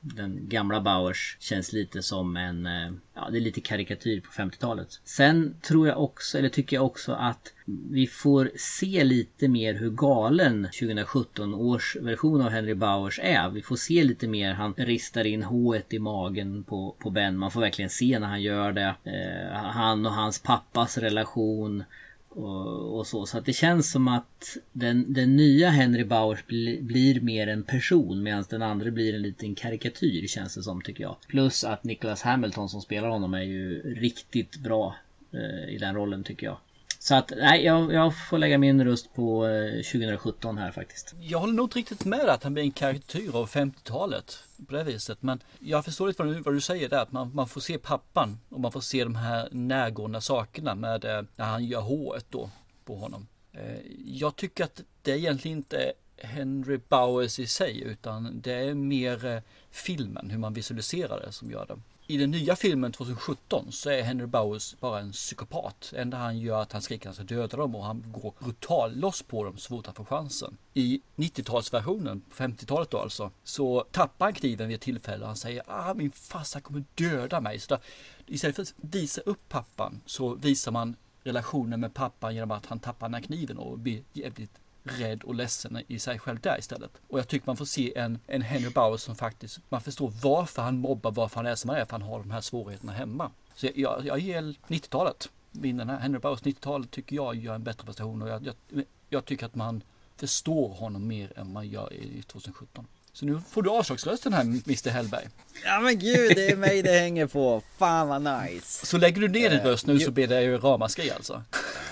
S2: den gamla Bowers känns lite som en, eh, ja det är lite karikatyr på 50-talet. Sen tror jag också, eller tycker jag också att vi får se lite mer hur galen 2017 års version av Henry Bowers är. Vi får se lite mer, han ristar in h i magen på, på Ben. Man får verkligen se när han gör det. Eh, han och hans pappas relation och, och, så. Så att det känns som att den, den nya Henry Bowers bli, blir mer en person medan den andra blir en liten karikatyr känns det som tycker jag. Plus att Nicholas Hamilton som spelar honom är ju riktigt bra eh, i den rollen tycker jag. Så att nej, jag, jag får lägga min röst på eh, 2017 här faktiskt.
S3: Jag håller nog inte riktigt med att han blir en karikatyr av 50-talet på det viset. Men jag förstår lite vad du, vad du säger där, att man, man får se pappan och man får se de här närgående sakerna med eh, när han gör håret då på honom. Eh, jag tycker att det egentligen inte Henry Bowers i sig utan det är mer filmen, hur man visualiserar det som gör det. I den nya filmen 2017 så är Henry Bowers bara en psykopat. Det enda han gör är att han skriker att han ska döda dem och han går brutal loss på dem så fort han får chansen. I 90-talsversionen, 50-talet då alltså, så tappar han kniven vid ett tillfälle och han säger ah min farsa kommer döda mig. Så där, istället för att visa upp pappan så visar man relationen med pappan genom att han tappar den här kniven och blir jävligt rädd och ledsen i sig själv där istället. Och jag tycker man får se en, en Henry Bowers som faktiskt, man förstår varför han mobbar, varför han är som han är, för han har de här svårigheterna hemma. Så jag, jag, jag ger 90-talet. Den här Henry Bowers 90-talet tycker jag gör en bättre prestation och jag, jag, jag tycker att man förstår honom mer än man gör i 2017. Så nu får du avslagsrösten här Mr Hellberg.
S1: Ja men gud, det är mig det hänger på. Fan vad nice.
S3: Så lägger du ner din röst nu så blir det ju ramaskri alltså.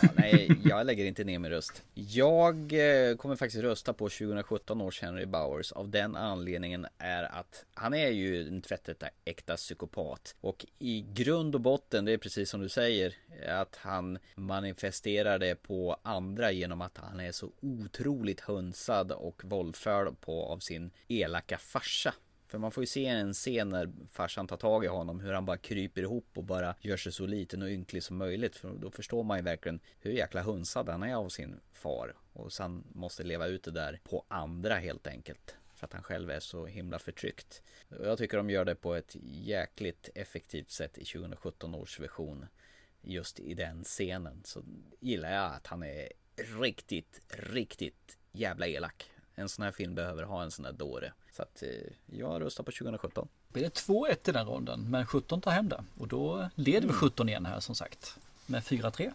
S1: Ja, nej, jag lägger inte ner min röst. Jag eh, kommer faktiskt rösta på 2017 års Henry Bowers. Av den anledningen är att han är ju en tvättäkta psykopat. Och i grund och botten, det är precis som du säger, att han manifesterar det på andra genom att han är så otroligt hunsad och våldförd på av sin elaka farsa. För man får ju se en scen när farsan tar tag i honom hur han bara kryper ihop och bara gör sig så liten och ynklig som möjligt. För då förstår man ju verkligen hur jäkla hunsad han är av sin far. Och sen måste leva ut det där på andra helt enkelt. För att han själv är så himla förtryckt. Och jag tycker de gör det på ett jäkligt effektivt sätt i 2017 års version. Just i den scenen så gillar jag att han är riktigt, riktigt jävla elak. En sån här film behöver ha en sån här dåre. Så att eh, jag röstar på 2017.
S3: Blir det 2-1 i den ronden, men 17 tar hem det. Och då leder vi 17 mm. igen här som sagt. Med 4-3.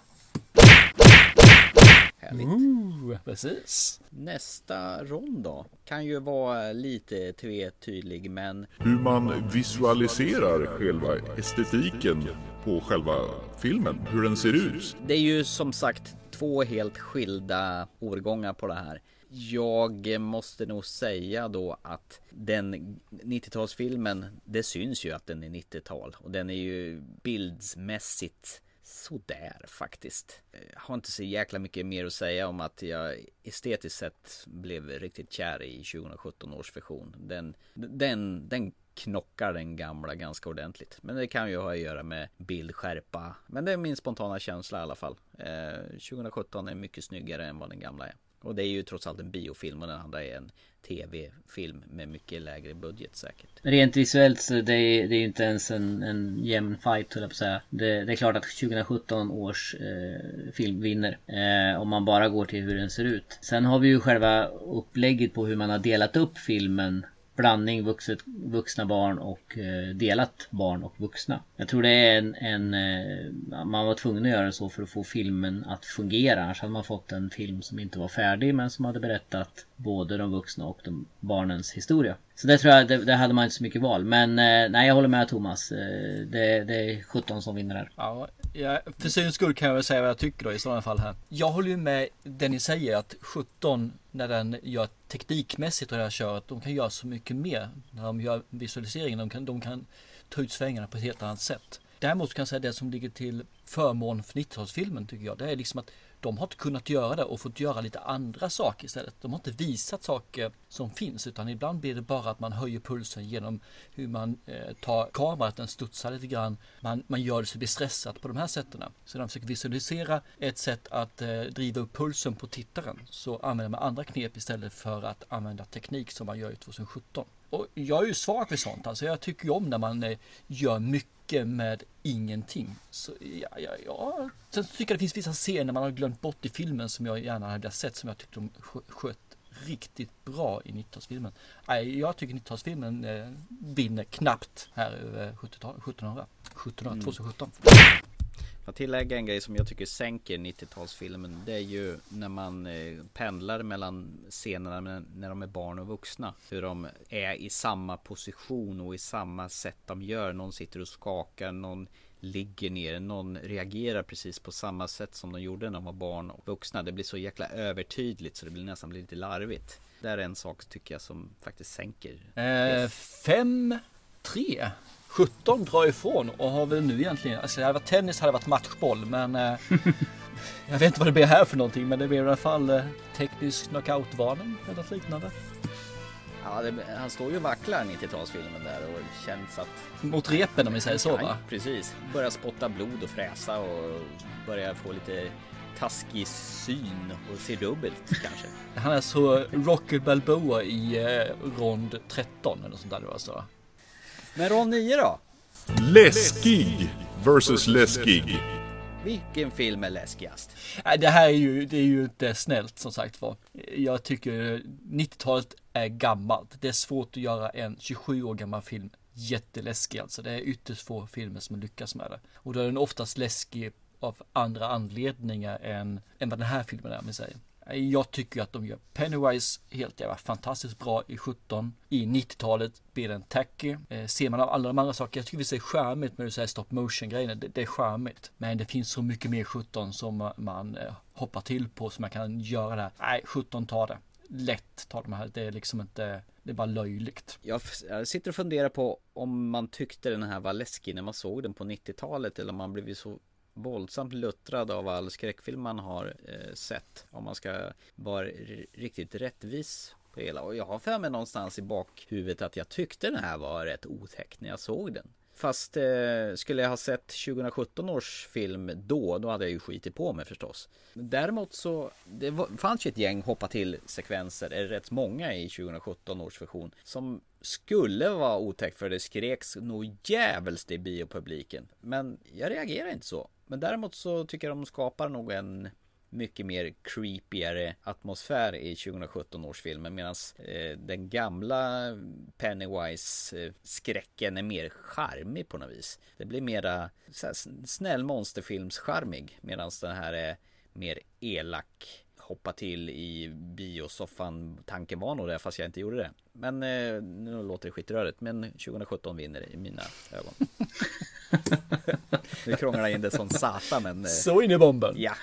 S1: Härligt.
S3: Ooh, precis.
S1: Nästa rond då kan ju vara lite tvetydig men
S11: Hur man visualiserar själva estetiken på själva filmen, hur den ser ut.
S1: det är ju som sagt två helt skilda årgångar på det här. Jag måste nog säga då att den 90-talsfilmen, det syns ju att den är 90-tal och den är ju bildsmässigt sådär faktiskt. Jag har inte så jäkla mycket mer att säga om att jag estetiskt sett blev riktigt kär i 2017 års version. Den, den, den knockar den gamla ganska ordentligt. Men det kan ju ha att göra med bildskärpa. Men det är min spontana känsla i alla fall. Eh, 2017 är mycket snyggare än vad den gamla är. Och det är ju trots allt en biofilm och den andra är en tv-film med mycket lägre budget säkert.
S2: Rent visuellt så det är det är ju inte ens en, en jämn fight höll jag på att säga. Det, det är klart att 2017 års eh, film vinner. Eh, om man bara går till hur den ser ut. Sen har vi ju själva upplägget på hur man har delat upp filmen. Blandning vuxet, vuxna barn och eh, delat barn och vuxna. Jag tror det är en, en eh, man var tvungen att göra så för att få filmen att fungera. Annars hade man fått en film som inte var färdig men som hade berättat både de vuxna och de barnens historia. Så det tror jag, det, det hade man inte så mycket val. Men eh, nej jag håller med Thomas. Eh, det, det är 17 som vinner här.
S3: Ja, ja, för syns skull kan jag väl säga vad jag tycker då i sådana fall här. Jag håller ju med det ni säger att 17 när den gör teknikmässigt och det här köret, de kan göra så mycket mer när de gör visualiseringen. De kan, de kan ta ut svängarna på ett helt annat sätt. Däremot kan jag säga det som ligger till förmån för 90-talsfilmen tycker jag, det är liksom att de har inte kunnat göra det och fått göra lite andra saker istället. De har inte visat saker som finns utan ibland blir det bara att man höjer pulsen genom hur man eh, tar kameran, att den studsar lite grann. Man, man gör det så det blir stressat på de här sätten. Så när de försöker visualisera ett sätt att eh, driva upp pulsen på tittaren så använder man andra knep istället för att använda teknik som man gör i 2017. Och jag är ju svag för sånt. Alltså jag tycker ju om när man eh, gör mycket med ingenting. Så ja, ja, ja. Sen tycker jag det finns vissa scener man har glömt bort i filmen som jag gärna hade sett som jag tyckte de skö- sköt riktigt bra i 90-talsfilmen. Nej, jag tycker 90-talsfilmen eh, vinner knappt här över 70-talet, 1700, 1700,
S1: Mm.
S3: 2017.
S1: Jag tillägga en grej som jag tycker sänker 90-talsfilmen. Det är ju när man eh, pendlar mellan scenerna när de är barn och vuxna. Hur de är i samma position och i samma sätt de gör. Någon sitter och skakar, någon ligger ner, någon reagerar precis på samma sätt som de gjorde när de var barn och vuxna. Det blir så jäkla övertydligt så det blir nästan lite larvigt. Det är en sak tycker jag som faktiskt sänker.
S3: Eh, 5, 3. 17 drar ifrån och har väl nu egentligen, alltså det hade varit tennis hade varit matchboll men eh, [LAUGHS] jag vet inte vad det blir här för någonting men det blir i alla fall eh, teknisk knockout-varning eller något liknande.
S1: Ja, det, han står ju och vacklar 90-talsfilmen där och känns att
S3: Mot repen om vi säger så va?
S1: precis. Börjar spotta blod och fräsa och börjar få lite taskig syn och ser dubbelt kanske. [LAUGHS]
S3: Han är så Rocky Balboa i eh, rond 13 eller sånt där det var så.
S1: Men rond 9 då?
S11: Läskig versus läskig.
S1: Vilken film är läskigast?
S3: Nej, det här är ju, det är ju inte snällt som sagt var. Jag tycker 90-talet är gammalt. Det är svårt att göra en 27 år gammal film jätteläskig alltså. Det är ytterst få filmer som lyckas med det. Och då är den oftast läskig av andra anledningar än, än vad den här filmen är, vi säger. Jag tycker att de gör Pennywise helt jävla fantastiskt bra i 17. I 90-talet blir den tacky. Eh, ser man av alla de andra saker, jag tycker vi ser charmigt med du säger stop motion grejerna. Det, det är charmigt. Men det finns så mycket mer 17 som man eh, hoppar till på som man kan göra där. Nej, 17 tar det. Lätt tar de här. Det är liksom inte, det är bara löjligt.
S1: Jag, jag sitter och funderar på om man tyckte den här var läskig när man såg den på 90-talet eller om man blivit så våldsamt luttrad av all skräckfilm man har eh, sett. Om man ska vara riktigt rättvis på hela. Och jag har för mig någonstans i bakhuvudet att jag tyckte den här var rätt otäck när jag såg den. Fast eh, skulle jag ha sett 2017 års film då, då hade jag ju skitit på mig förstås. Däremot så, det var, fanns ju ett gäng hoppa till sekvenser, eller rätt många i 2017 års version, som skulle vara otäckt för det skreks nog djävulskt i biopubliken. Men jag reagerar inte så. Men däremot så tycker jag de skapar nog en mycket mer creepigare atmosfär i 2017 års filmer medan eh, den gamla Pennywise-skräcken är mer charmig på något vis. Det blir mera såhär, snäll monsterfilms charmig medan den här är mer elak hoppa till i biosoffan. Tanken var nog det fast jag inte gjorde det. Men eh, nu låter det skitrörigt. Men 2017 vinner i mina ögon. [LAUGHS] nu krånglar jag in det som satan men... Eh,
S3: Så in i bomben.
S1: Ja.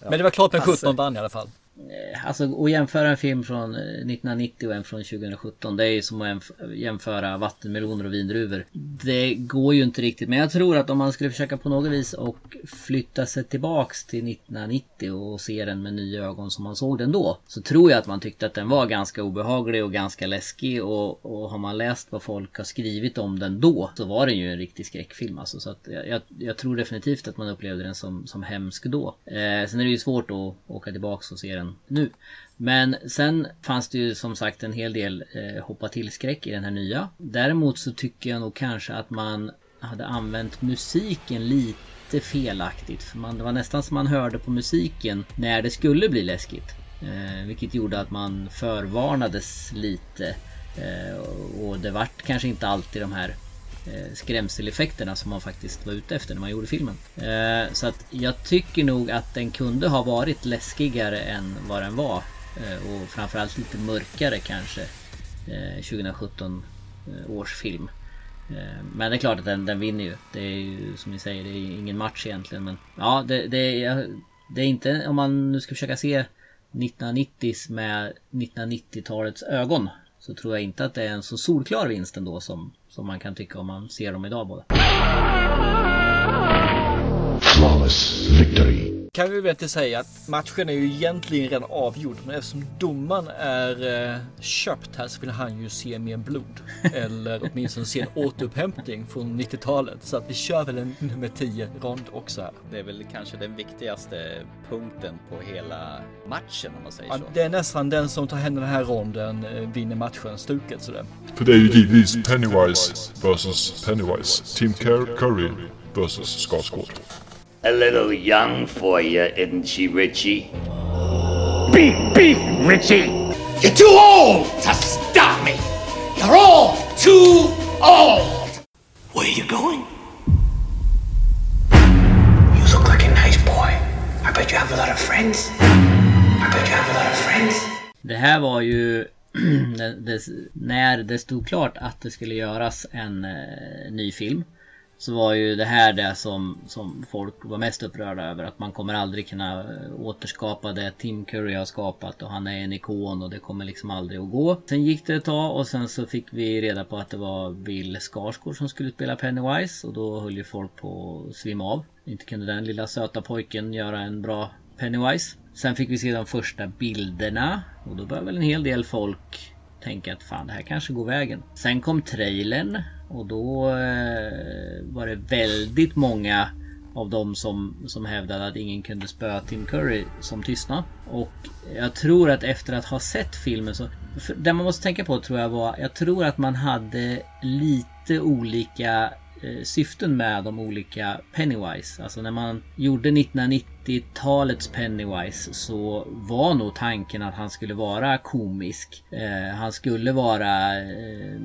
S3: Men det var klart med
S1: Hasse.
S3: 17 vann i alla fall.
S2: Eh, alltså att jämföra en film från eh, 1990 och en från 2017 Det är ju som att jämföra vattenmeloner och vindruvor. Det går ju inte riktigt men jag tror att om man skulle försöka på något vis och flytta sig tillbaks till 1990 och se den med nya ögon som man såg den då Så tror jag att man tyckte att den var ganska obehaglig och ganska läskig och, och har man läst vad folk har skrivit om den då Så var den ju en riktig skräckfilm alltså. Så att jag, jag, jag tror definitivt att man upplevde den som, som hemsk då. Eh, Sen är det ju svårt att åka tillbaks och se den nu men sen fanns det ju som sagt en hel del eh, hoppa till skräck i den här nya. Däremot så tycker jag nog kanske att man hade använt musiken lite felaktigt. För man, det var nästan som man hörde på musiken när det skulle bli läskigt. Eh, vilket gjorde att man förvarnades lite. Eh, och det vart kanske inte alltid de här Eh, skrämseleffekterna som man faktiskt var ute efter när man gjorde filmen. Eh, så att jag tycker nog att den kunde ha varit läskigare än vad den var. Eh, och framförallt lite mörkare kanske. 2017 års film. Men det är klart att den, den vinner ju. Det är ju som ni säger, det är ingen match egentligen. Men ja, det, det, är, det är inte om man nu ska försöka se 1990s med 1990-talets ögon. Så tror jag inte att det är en så solklar vinst ändå som, som man kan tycka om man ser dem idag båda.
S4: Flawless victory.
S3: Kan vi väl inte säga att matchen är ju egentligen redan avgjord. Men eftersom domaren är eh, köpt här så vill han ju se mer blod. [LAUGHS] Eller åtminstone se en återupphämtning från 90-talet. Så att vi kör väl en nummer 10 rond också här.
S1: Det är väl kanske den viktigaste punkten på hela matchen om man säger
S3: Ja,
S1: så.
S3: det är nästan den som tar hem den här ronden eh, vinner matchen stuket sådär.
S11: För det är ju givetvis Pennywise versus Pennywise. Tim Cur- Curry versus Skarsgård.
S13: A little young for you, isn't she, Richie? Beep, beep, Richie! You're too old to stop me! You're all too old!
S9: Where are you going? You look like a nice boy. I bet you have a lot of friends. I bet you have a lot of friends.
S2: Det här var ju [CLEARS THROAT] det, det, när det stod klart att det skulle göras en eh, ny film så var ju det här det som, som folk var mest upprörda över att man kommer aldrig kunna återskapa det Tim Curry har skapat och han är en ikon och det kommer liksom aldrig att gå. Sen gick det ett tag och sen så fick vi reda på att det var Bill Skarsgård som skulle spela Pennywise och då höll ju folk på att svimma av. Inte kunde den lilla söta pojken göra en bra Pennywise. Sen fick vi se de första bilderna och då började väl en hel del folk tänka att fan det här kanske går vägen. Sen kom trailern och då eh, var det väldigt många av de som, som hävdade att ingen kunde spöa Tim Curry som tystnade. Och jag tror att efter att ha sett filmen så... Det man måste tänka på tror jag var... Jag tror att man hade lite olika Eh, syften med de olika Pennywise. Alltså när man gjorde 1990-talets Pennywise så var nog tanken att han skulle vara komisk. Eh, han skulle vara eh,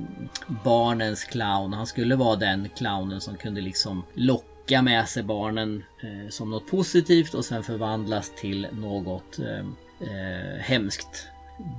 S2: barnens clown. Han skulle vara den clownen som kunde liksom locka med sig barnen eh, som något positivt och sen förvandlas till något eh, eh, hemskt.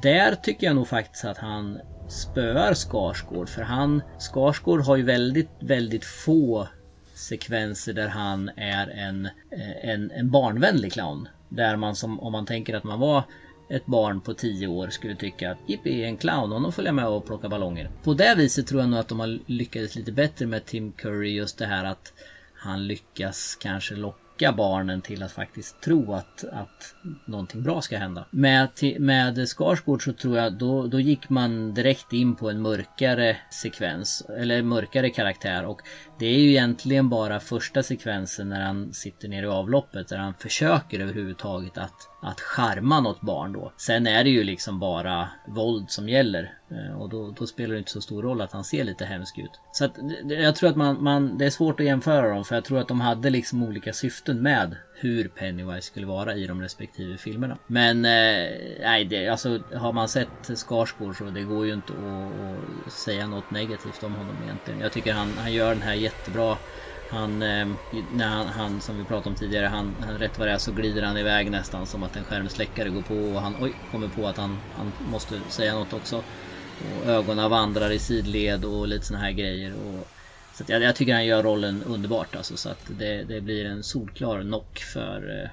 S2: Där tycker jag nog faktiskt att han spöar Skarsgård för han Skarsgård har ju väldigt, väldigt få sekvenser där han är en, eh, en, en barnvänlig clown. Där man som, om man tänker att man var ett barn på 10 år skulle tycka att Jippi är en clown honom följer med och plockar ballonger. På det viset tror jag nog att de har lyckats lite bättre med Tim Curry just det här att han lyckas kanske locka barnen till att faktiskt tro att, att någonting bra ska hända. Med, med Skarsgård så tror jag då, då gick man direkt in på en mörkare sekvens eller mörkare karaktär och det är ju egentligen bara första sekvensen när han sitter nere i avloppet där han försöker överhuvudtaget att att charma något barn då. Sen är det ju liksom bara våld som gäller. Eh, och då, då spelar det inte så stor roll att han ser lite hemsk ut. Så att jag tror att man, man, det är svårt att jämföra dem för jag tror att de hade liksom olika syften med hur Pennywise skulle vara i de respektive filmerna. Men eh, nej, det, alltså har man sett Skarsgård så det går ju inte att, att säga något negativt om honom egentligen. Jag tycker han, han gör den här jättebra. Han, eh, när han, han, som vi pratade om tidigare, han, han rätt vad det är så glider han iväg nästan som att en skärmsläckare går på och han oj, kommer på att han, han måste säga något också. Och ögonen vandrar i sidled och lite såna här grejer. Och, så att jag, jag tycker han gör rollen underbart alltså, så att det, det blir en solklar knock för eh,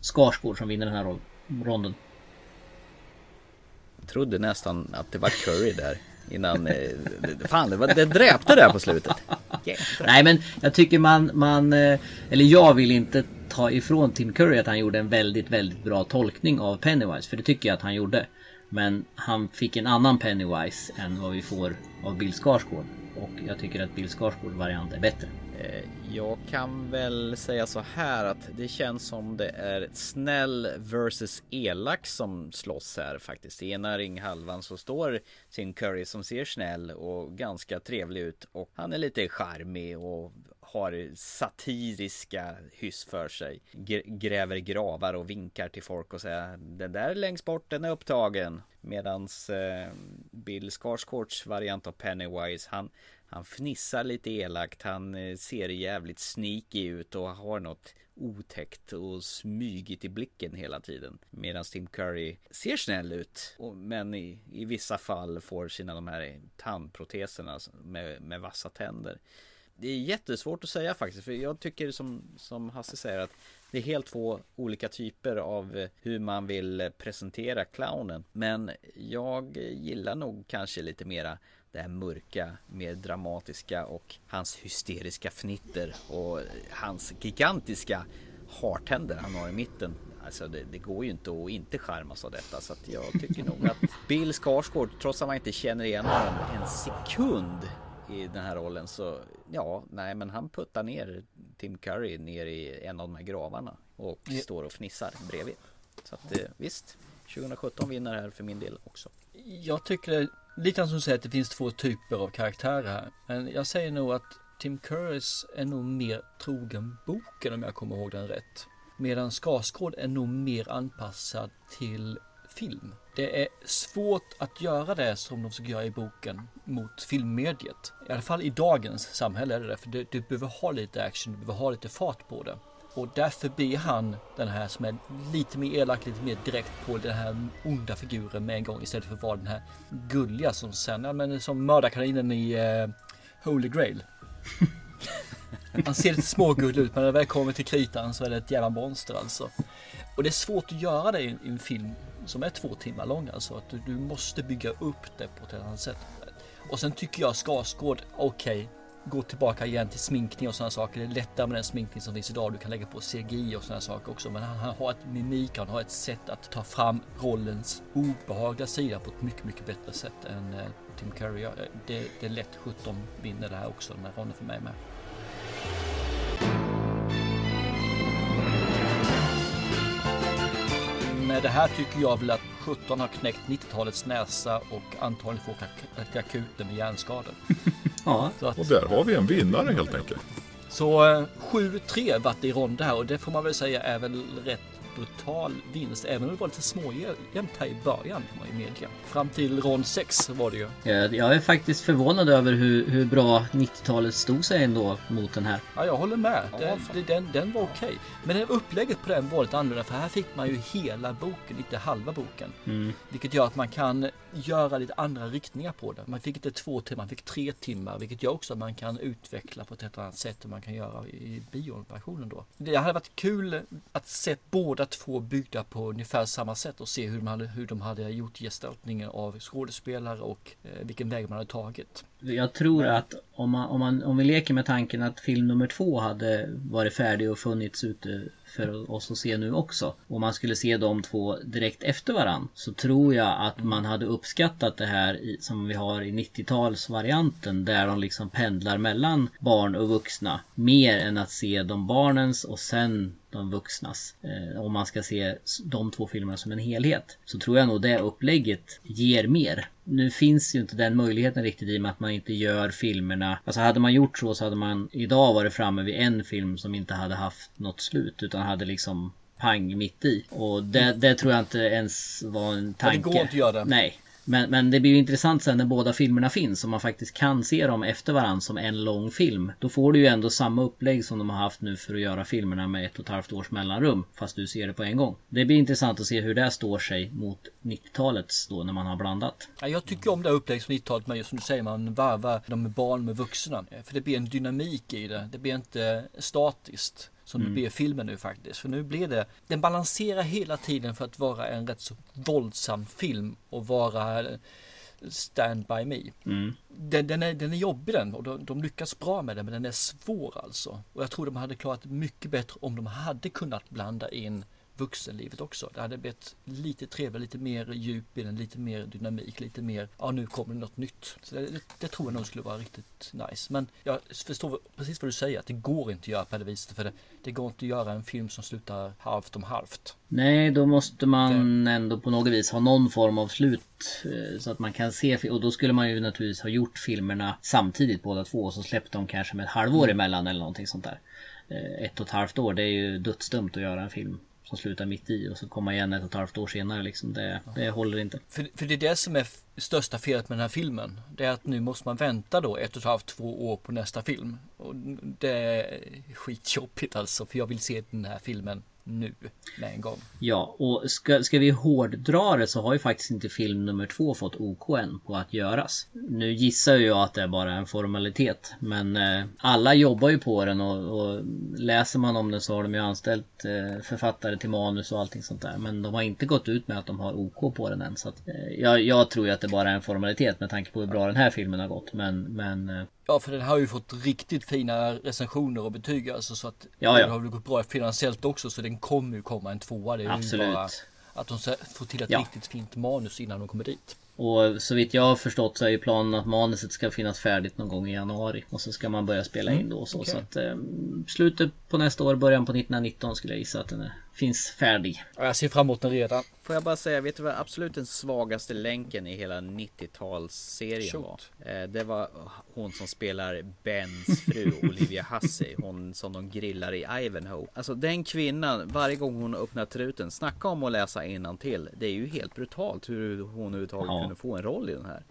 S2: Skarsgård som vinner den här ronden.
S1: Jag trodde nästan att det var Curry där innan. Eh, fan, det, var, det dräpte där på slutet.
S2: Jädrar. Nej, men jag tycker man, man, eh, eller jag vill inte ta ifrån Tim Curry att han gjorde en väldigt, väldigt bra tolkning av Pennywise, för det tycker jag att han gjorde. Men han fick en annan Pennywise än vad vi får av Bill Skarsgård. Och jag tycker att Bill Skarsgård variant är bättre.
S1: Eh, jag kan väl säga så här att det känns som det är snäll versus elak som slåss här faktiskt. I ena ringhalvan så står sin Curry som ser snäll och ganska trevlig ut och han är lite charmig och har satiriska hyss för sig. Gräver gravar och vinkar till folk och säger den där längst bort den är upptagen. Medans eh, Bill Skarsgårds variant av Pennywise han han fnissar lite elakt, han eh, ser jävligt sneaky ut och har något otäckt och smygigt i blicken hela tiden. Medan Tim Curry ser snäll ut. Men i, i vissa fall får sina de här tandproteserna med, med vassa tänder. Det är jättesvårt att säga faktiskt. För jag tycker som, som Hasse säger att det är helt två olika typer av eh, hur man vill presentera clownen. Men jag gillar nog kanske lite mera det här mörka, mer dramatiska och hans hysteriska fnitter och hans gigantiska hartänder han har i mitten. Alltså det, det, går ju inte att inte skärmas av detta så att jag tycker nog att [LAUGHS] Bill Skarsgård, trots att man inte känner igen honom en sekund i den här rollen så ja, nej men han puttar ner Tim Curry ner i en av de här gravarna och ja. står och fnissar bredvid. Så att eh, visst, 2017 vinner här för min del också.
S3: Jag tycker lite som du säger att det finns två typer av karaktärer här. Men jag säger nog att Tim Curris är nog mer trogen boken om jag kommer ihåg den rätt. Medan Skarsgård är nog mer anpassad till film. Det är svårt att göra det som de försöker göra i boken mot filmmediet. I alla fall i dagens samhälle är det det, för du, du behöver ha lite action, du behöver ha lite fart på det. Och därför blir han den här som är lite mer elak, lite mer direkt på den här onda figuren med en gång istället för att vara den här gulliga som sen, ja men som mördarkaninen i uh, Holy Grail. [LAUGHS] Han ser lite smågullig ut men när det väl kommer till kritan så är det ett jävla monster alltså. Och det är svårt att göra det i en film som är två timmar lång alltså. Att du, du måste bygga upp det på ett annat sätt. Och sen tycker jag Skarsgård, okej, okay, gå tillbaka igen till sminkning och sådana saker. Det är lättare med den sminkning som finns idag. Du kan lägga på CGI och sådana saker också. Men han, han har ett mimik, han har ett sätt att ta fram rollens obehagliga sida på ett mycket, mycket bättre sätt än eh, Tim Curry gör. Eh, det, det är lätt 17 vinner det här också, den här ronden för mig med. Med det här tycker jag väl att 17 har knäckt 90-talets näsa och antagligen får akuten med hjärnskador. [LAUGHS]
S11: Ja. Att, och där har vi en vinnare helt enkelt.
S3: Så 7-3 eh, vart det i rond här och det får man väl säga är väl rätt brutal vinst, även om det var lite småjämnt här i början kan man ju medge. Fram till rond 6 var det ju.
S2: Jag är faktiskt förvånad över hur, hur bra 90-talet stod sig ändå mot den här.
S3: Ja, jag håller med. Den, den, den var okej. Okay. Men upplägget på den var lite annorlunda för här fick man ju hela boken, inte halva boken. Mm. Vilket gör att man kan göra lite andra riktningar på det. Man fick inte två timmar, man fick tre timmar, vilket gör också att man kan utveckla på ett helt annat sätt än man kan göra i bioversionen då. Det hade varit kul att se båda två byggda på ungefär samma sätt och se hur de hade, hur de hade gjort gestaltningen av skådespelare och eh, vilken väg man hade tagit.
S2: Jag tror att om, man, om, man, om vi leker med tanken att film nummer två hade varit färdig och funnits ute för oss att se nu också. Om man skulle se de två direkt efter varann så tror jag att man hade uppskattat det här i, som vi har i 90-talsvarianten där de liksom pendlar mellan barn och vuxna mer än att se de barnens och sen de vuxnas. Eh, om man ska se de två filmerna som en helhet. Så tror jag nog det upplägget ger mer. Nu finns ju inte den möjligheten riktigt i och med att man inte gör filmerna. Alltså hade man gjort så så hade man idag varit framme vid en film som inte hade haft något slut utan hade liksom pang mitt i. Och det, det tror jag inte ens var en tanke.
S3: Ja, det går inte att göra.
S2: Nej. Men, men det blir ju intressant sen när båda filmerna finns och man faktiskt kan se dem efter varandra som en lång film. Då får du ju ändå samma upplägg som de har haft nu för att göra filmerna med ett och ett halvt års mellanrum. Fast du ser det på en gång. Det blir intressant att se hur det står sig mot 90-talets då när man har blandat.
S3: Ja, jag tycker om det här upplägget från 90-talet med just som du säger, man varvar de med barn med vuxna. För det blir en dynamik i det. Det blir inte statiskt. Som det
S2: Mm.
S3: blir i filmen nu faktiskt. För nu blir det, den balanserar hela tiden för att vara en rätt så våldsam film och vara Stand By Me.
S2: Mm.
S3: Den, den, är, den är jobbig den och de, de lyckas bra med den men den är svår alltså. Och jag tror de hade klarat det mycket bättre om de hade kunnat blanda in vuxenlivet också. Det hade blivit lite trevligare, lite mer djup i den, lite mer dynamik, lite mer, ja nu kommer det något nytt. Så det, det, tror jag nog skulle vara riktigt nice. Men jag förstår precis vad du säger, att det går inte att göra på det viset. För det, det går inte att göra en film som slutar halvt om halvt.
S2: Nej, då måste man ändå på något vis ha någon form av slut eh, så att man kan se och då skulle man ju naturligtvis ha gjort filmerna samtidigt båda två och så släppt dem kanske med ett halvår
S3: Mm.
S2: emellan eller någonting sånt där. Eh, Ett och ett halvt år, det är ju dödsdumt att göra en film som slutar mitt i och så komma igen ett och ett halvt år senare liksom. Det, det håller inte.
S3: För, för det är det som är största felet med den här filmen. Det är att nu måste man vänta då ett och ett halvt, två år på nästa film. Och det är skitjobbigt alltså, för jag vill se den här filmen nu, med en gång.
S2: Ja, och ska, ska vi hårddra det så har ju faktiskt inte film nummer två fått OK än på att göras. Nu gissar ju jag att det är bara en formalitet. Men eh, alla jobbar ju på den och, och läser man om den så har de ju anställt eh, författare till manus och allting sånt där. Men de har inte gått ut med att de har OK på den än. Så att, eh, jag, jag tror ju att det bara är en formalitet med tanke på hur bra den här filmen har gått. Men, men eh,
S3: Ja, för den har ju fått riktigt fina recensioner och betyg alltså, så att
S2: Ja, ja.
S3: det har väl gått bra finansiellt också, så den kommer ju komma en tvåa. Det är
S2: Absolut.
S3: ju bara att de får till ett
S2: Ja.
S3: riktigt fint manus innan de kommer dit.
S2: Och så vitt jag har förstått så är ju planen att manuset ska finnas färdigt någon gång i januari. Och så ska man börja spela in då och så.
S3: okej.
S2: Så att eh, slutet på nästa år, början på 1919 skulle jag gissa att den är, finns färdig.
S3: Ja, jag ser fram emot den redan.
S1: Får jag bara säga, vet du vad absolut den svagaste länken i hela 90-talsserien
S3: Shoot.
S1: var? Eh, Det var hon som spelar Bens fru, [LAUGHS] Olivia Hussey. Hon som de grillar i Ivanhoe. Alltså den kvinnan, varje gång hon öppnar truten, snacka om att läsa till. Det är ju helt brutalt hur hon överhuvudtaget
S2: Ja.
S1: kunde få en roll i den här.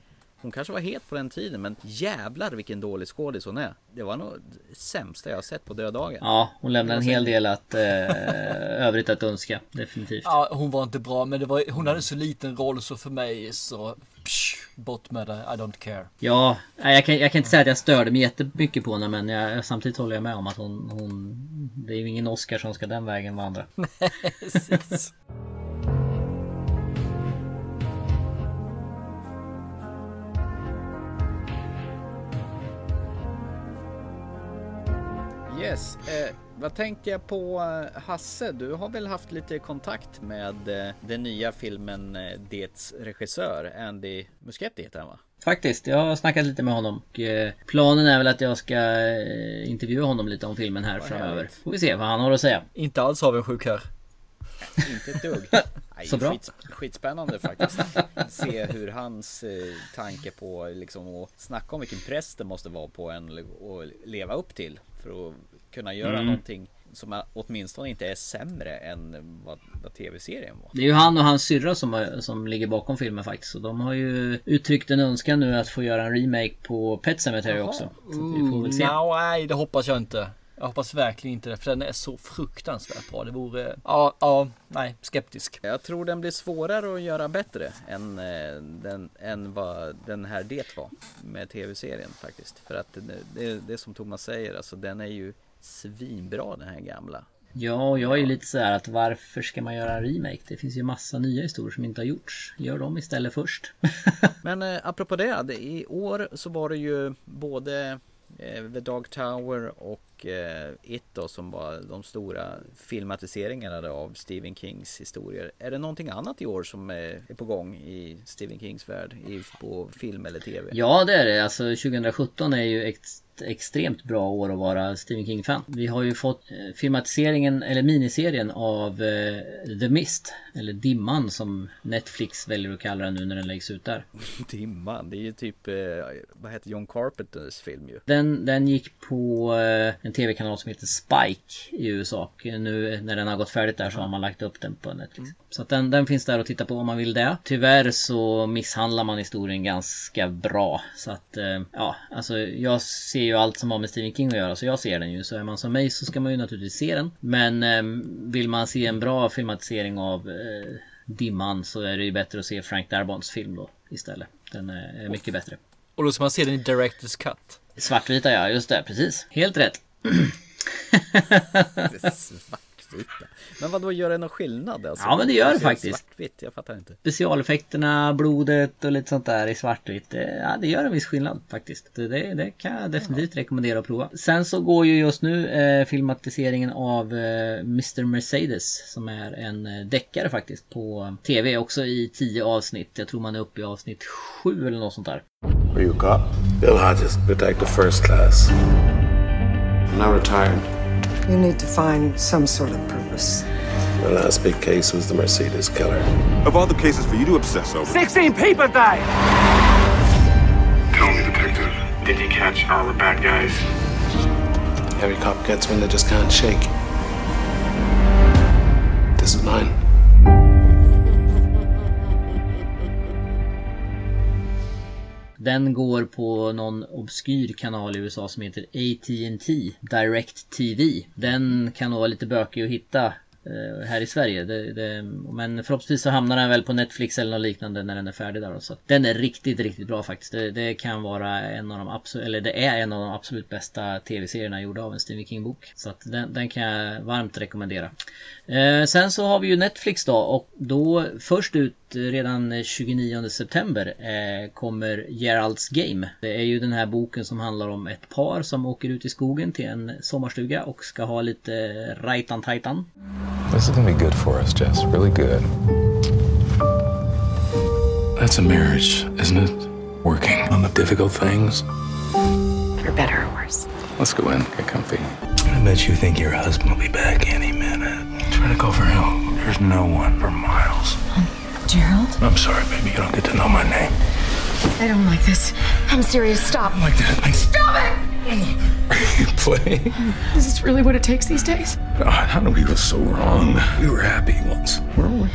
S1: Hon kanske var het på den tiden men jävlar vilken dålig skådis hon är. Det var nog det sämsta jag har sett på döddagen.
S2: Ja, hon lämnar en hel del att eh, övrigt att önska. Definitivt.
S3: Ja, hon var inte bra, men det var, hon hade så liten roll så för mig så psh, bort med det. I don't care.
S2: Ja, nej, jag kan, jag kan inte säga att jag störde mig jättemycket på henne men jag, samtidigt håller jag med om att hon, hon Det är ju ingen Oscar som ska den vägen vandra. [LAUGHS]
S3: Precis.
S1: Yes, eh, vad tänkte jag på eh, Hasse? Du har väl haft lite kontakt med eh, den nya filmen eh, Dets regissör Andy Muschietti heter han va?
S2: Faktiskt, jag har snackat lite med honom och eh, planen är väl att jag ska eh, intervjua honom lite om filmen här
S1: Vad
S2: framöver.
S1: härligt.
S2: Får vi se vad han har att säga.
S3: Inte alls avundsjuk här. [LAUGHS]
S1: Inte ett dugg. [LAUGHS] Nej,
S2: Så bra.
S1: Skit, skitspännande faktiskt. Se hur hans eh, tanke på liksom att snacka om vilken press det måste vara på en att leva upp till för att kunna göra
S2: Mm.
S1: någonting som åtminstone inte är sämre än vad, vad tv-serien var.
S2: Det är ju han och hans syrra som, har- som ligger bakom filmen faktiskt. Och de har ju uttryckt en önskan nu att få göra en remake på Pet Sematary
S3: Jaha.
S2: också. Så vi får väl se.
S3: Nå, nej, det hoppas jag inte. Jag hoppas verkligen inte det, för den är så fruktansvärt bra. Det vore, ja, ja, nej, skeptisk.
S1: Jag tror den blir svårare att göra bättre än, eh, den, än vad den här det var med tv-serien faktiskt. För att det, det, det som Thomas säger, alltså den är ju svinbra den här gamla.
S2: Ja, jag är ju lite så här att varför ska man göra en remake? Det finns ju massa nya historier som inte har gjorts. Gör dem istället först. [LAUGHS]
S1: Men eh, apropå det, det, i år så var det ju både eh, The Dog Tower och eh, It då, som var de stora filmatiseringarna av Stephen Kings historier. Är det någonting annat i år som eh, är på gång i Stephen Kings värld i, på film eller tv?
S2: Ja det är det. Alltså 2017 är ju ett extremt bra år att vara Stephen King-fan. Vi har ju fått eh, filmatiseringen, eller miniserien av eh, The Mist. Eller Dimman som Netflix väljer att kalla den nu när den läggs ut där. [LAUGHS]
S1: Dimman, det är ju typ, eh, vad heter John Carpenters film ju.
S2: Den, den gick på eh, en tv-kanal som heter Spike i USA. Och nu när den har gått färdigt där så har man lagt upp den på Netflix. Så att den, den finns där att titta på om man vill det. Tyvärr så misshandlar man historien ganska bra. Så att eh, ja, alltså jag ser ju allt som har med Stephen King att göra så jag ser den ju. Så är man som mig så ska man ju naturligtvis se den. Men eh, vill man se en bra filmatisering av eh, Dimman så är det ju bättre att se Frank Darbons film då istället. Den är mycket bättre.
S3: Och då ska man se den i Directors Cut.
S2: Svartvita ja, just det, precis. Helt rätt.
S1: Svartvita. Men vad då gör det någon skillnad? Alltså,
S2: Ja, men det gör det faktiskt.
S1: Svartvitt, jag fattar inte.
S2: Specialeffekterna, blodet och lite sånt där i svartvitt. det- Ja, det gör en viss skillnad faktiskt. Det, det kan jag definitivt rekommendera att prova. Sen så går ju just nu eh, filmatiseringen av eh, Mr Mercedes som är en eh, deckare faktiskt på TV också i tio avsnitt. Jag tror man är uppe i avsnitt sju eller något sånt där.
S4: Were you a cop? Bill Hodges, detective first class. I'm now retired.
S8: You need to find some sort of purpose.
S4: The last big case was the Mercedes killer.
S5: Of all the cases for you to obsess over,
S13: 16 people died!
S5: tell me, detective, did he catch our bad guys?
S4: Every cop gets one they just can't shake. This is mine.
S2: Den går på någon obskyr kanal i USA som heter AT&T Direct TV. Den kan nog vara lite bökig att hitta eh, här i Sverige. Det, det, men förhoppningsvis så hamnar den väl på Netflix eller något liknande när den är färdig där. Så den är riktigt, riktigt bra faktiskt. Det, det kan vara en av de absolut, eller det är en av de absolut bästa tv-serierna gjorda av en Stephen King-bok. Så att den, den kan jag varmt rekommendera. Eh, sen så har vi ju Netflix då och då först ut redan 29 september eh, kommer Geralds Game. Det är ju den här boken som handlar om ett par som åker ut i skogen till en sommarstuga och ska ha lite rajtan-tajtan.
S19: This is gonna be good for us, Jess. Really good.
S5: That's a marriage, isn't it? Working on the difficult things.
S8: For better or worse.
S19: Let's go in, get comfy.
S4: I bet you think your husband will be back any minute.
S5: To go for help.
S4: There's no one for miles.
S8: Gerald?
S4: I'm sorry, baby. You don't get to know my name.
S8: I don't like this. I'm serious. Stop.
S5: Like that. Like,
S8: Stop it! [LAUGHS]
S5: you play?
S8: Is this really what it takes these days?
S5: God, how did we go so wrong? We were happy once, weren't we?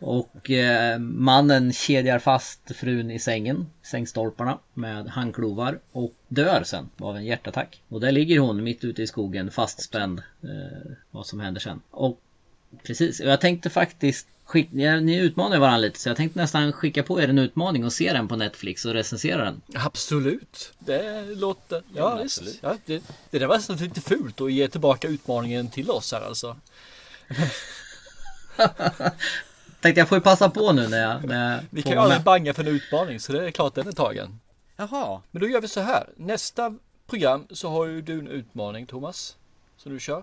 S2: Och eh, mannen kedjar fast frun i sängen, sängstolparna, med handklovar och dör sen av en hjärtattack. Och där ligger hon mitt ute i skogen fastspänd. Eh, vad som händer sen. Och precis, och jag tänkte faktiskt skick, ja, ni utmanar varandra lite så jag tänkte nästan skicka på er en utmaning och se den på Netflix och recensera den.
S3: Absolut. Det låter... Ja,
S1: men
S3: visst.
S1: absolut.
S3: Ja, det, det där var nästan lite fult att ge tillbaka utmaningen till oss här alltså. [LAUGHS]
S2: Tänkte jag får ju passa på nu när jag... När jag
S3: Vi kan ju aldrig banga för en utmaning så det är klart den är tagen.
S1: Jaha.
S3: Men då gör vi så här. Nästa program så har ju du en utmaning Thomas. Som du kör.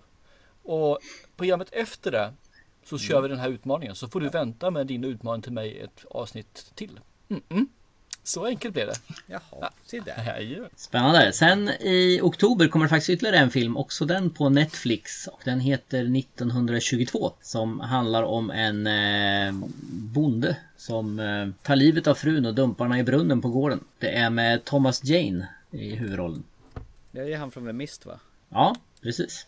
S3: Och programmet efter det så kör vi den här utmaningen. Så får du vänta med din utmaning till mig ett avsnitt till. Mm-mm. Så enkelt blir det.
S1: Jaha, se där.
S3: Ja,
S2: Spännande. Sen i oktober kommer det faktiskt ytterligare en film, också den på Netflix. Och den heter 1922. Som handlar om en eh, bonde som eh, tar livet av frun och dumpar henne i brunnen på gården. Det är med Thomas Jane i huvudrollen.
S1: Det är han från The Mist va?
S2: Ja, precis.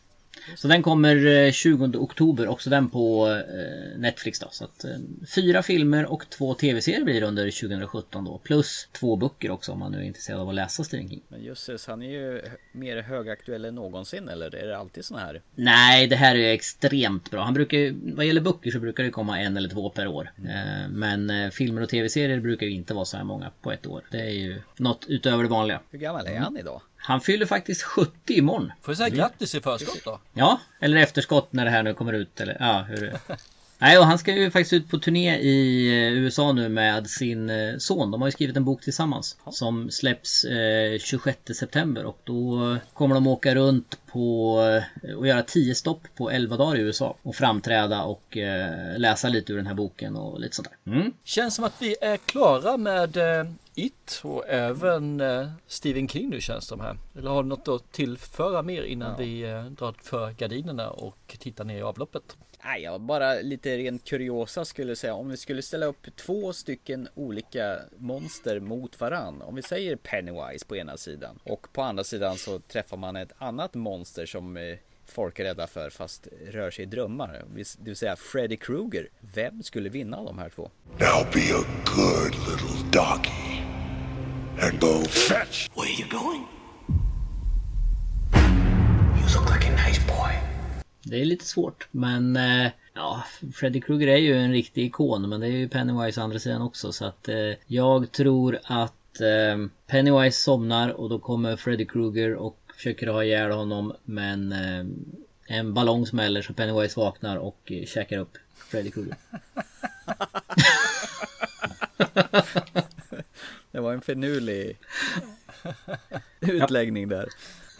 S2: Så den kommer eh, 20 oktober, också den på eh, Netflix då. Så att eh, fyra filmer och två tv-serier blir under 2017 då. Plus två böcker också om man nu är intresserad av att läsa Stephen King.
S1: Men jösses, han är ju mer högaktuell än någonsin eller är det alltid sån här?
S2: Nej, det här är extremt bra. Han brukar ju, vad gäller böcker så brukar det komma en eller två per år. Eh, Men eh, filmer och tv-serier brukar ju inte vara så här många på ett år. Det är ju något utöver det vanliga.
S1: Hur gammal är han idag?
S2: Han fyller faktiskt 70 imorgon.
S3: Får jag säga grattis i förskott då?
S2: Ja, eller efterskott när det här nu kommer ut. Eller, ja, hur... [LAUGHS] Nej, och han ska ju faktiskt ut på turné i eh, USA nu med sin eh, son. De har ju skrivit en bok tillsammans. Som släpps eh, 26 september och då kommer de åka runt på eh, och göra 10 stopp på 11 dagar i USA. Och framträda och eh, läsa lite ur den här boken och lite sånt där. Mm.
S3: Känns som att vi är klara med eh, It och även eh, Stephen King nu känns de här. Eller har du något att tillföra mer innan vi eh, drar för gardinerna och tittar ner i avloppet?
S1: Nej, jag bara lite rent kuriosa skulle säga. Om vi skulle ställa upp två stycken olika monster mot varann. Om vi säger Pennywise på ena sidan och på andra sidan så träffar man ett annat monster som eh, folk är rädda för fast rör sig i drömmar. Det vill säga Freddy Krueger. Vem skulle vinna av de här två?
S4: Now be a good little doggy and go fetch.
S9: Where are you going?
S2: Det är lite svårt men eh, ja, Freddy Krueger är ju en riktig ikon men det är ju Pennywise å andra sidan också så att eh, jag tror att eh, Pennywise somnar och då kommer Freddy Krueger och försöker ha ihjäl honom men eh, en ballong smäller så Pennywise vaknar och käkar upp Freddy Krueger. [LAUGHS]
S1: Det var en finurlig utläggning där.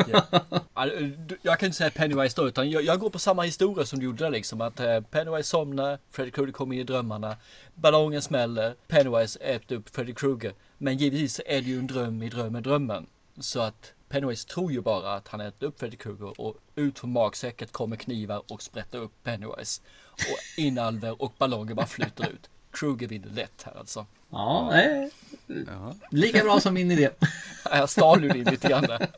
S3: Ja, alltså, Jag kan inte säga Pennywise då, utan jag, jag går på samma historia som du gjorde där liksom. Att eh, Pennywise somnar, Freddy Krueger kommer in i drömmarna, ballongen smäller, Pennywise äter upp Freddy Krueger. Men givetvis är det ju en dröm i drömmen drömmen. Så att Pennywise tror ju bara att han äter upp Freddy Krueger och ut från magsäcket kommer knivar och sprätter upp Pennywise. Och inalver och ballonger bara flyter ut. Krueger vinner lätt här alltså.
S2: Ja, det är lika bra som min idé. [LAUGHS]
S3: Jag stal ju din lite grann där. [LAUGHS]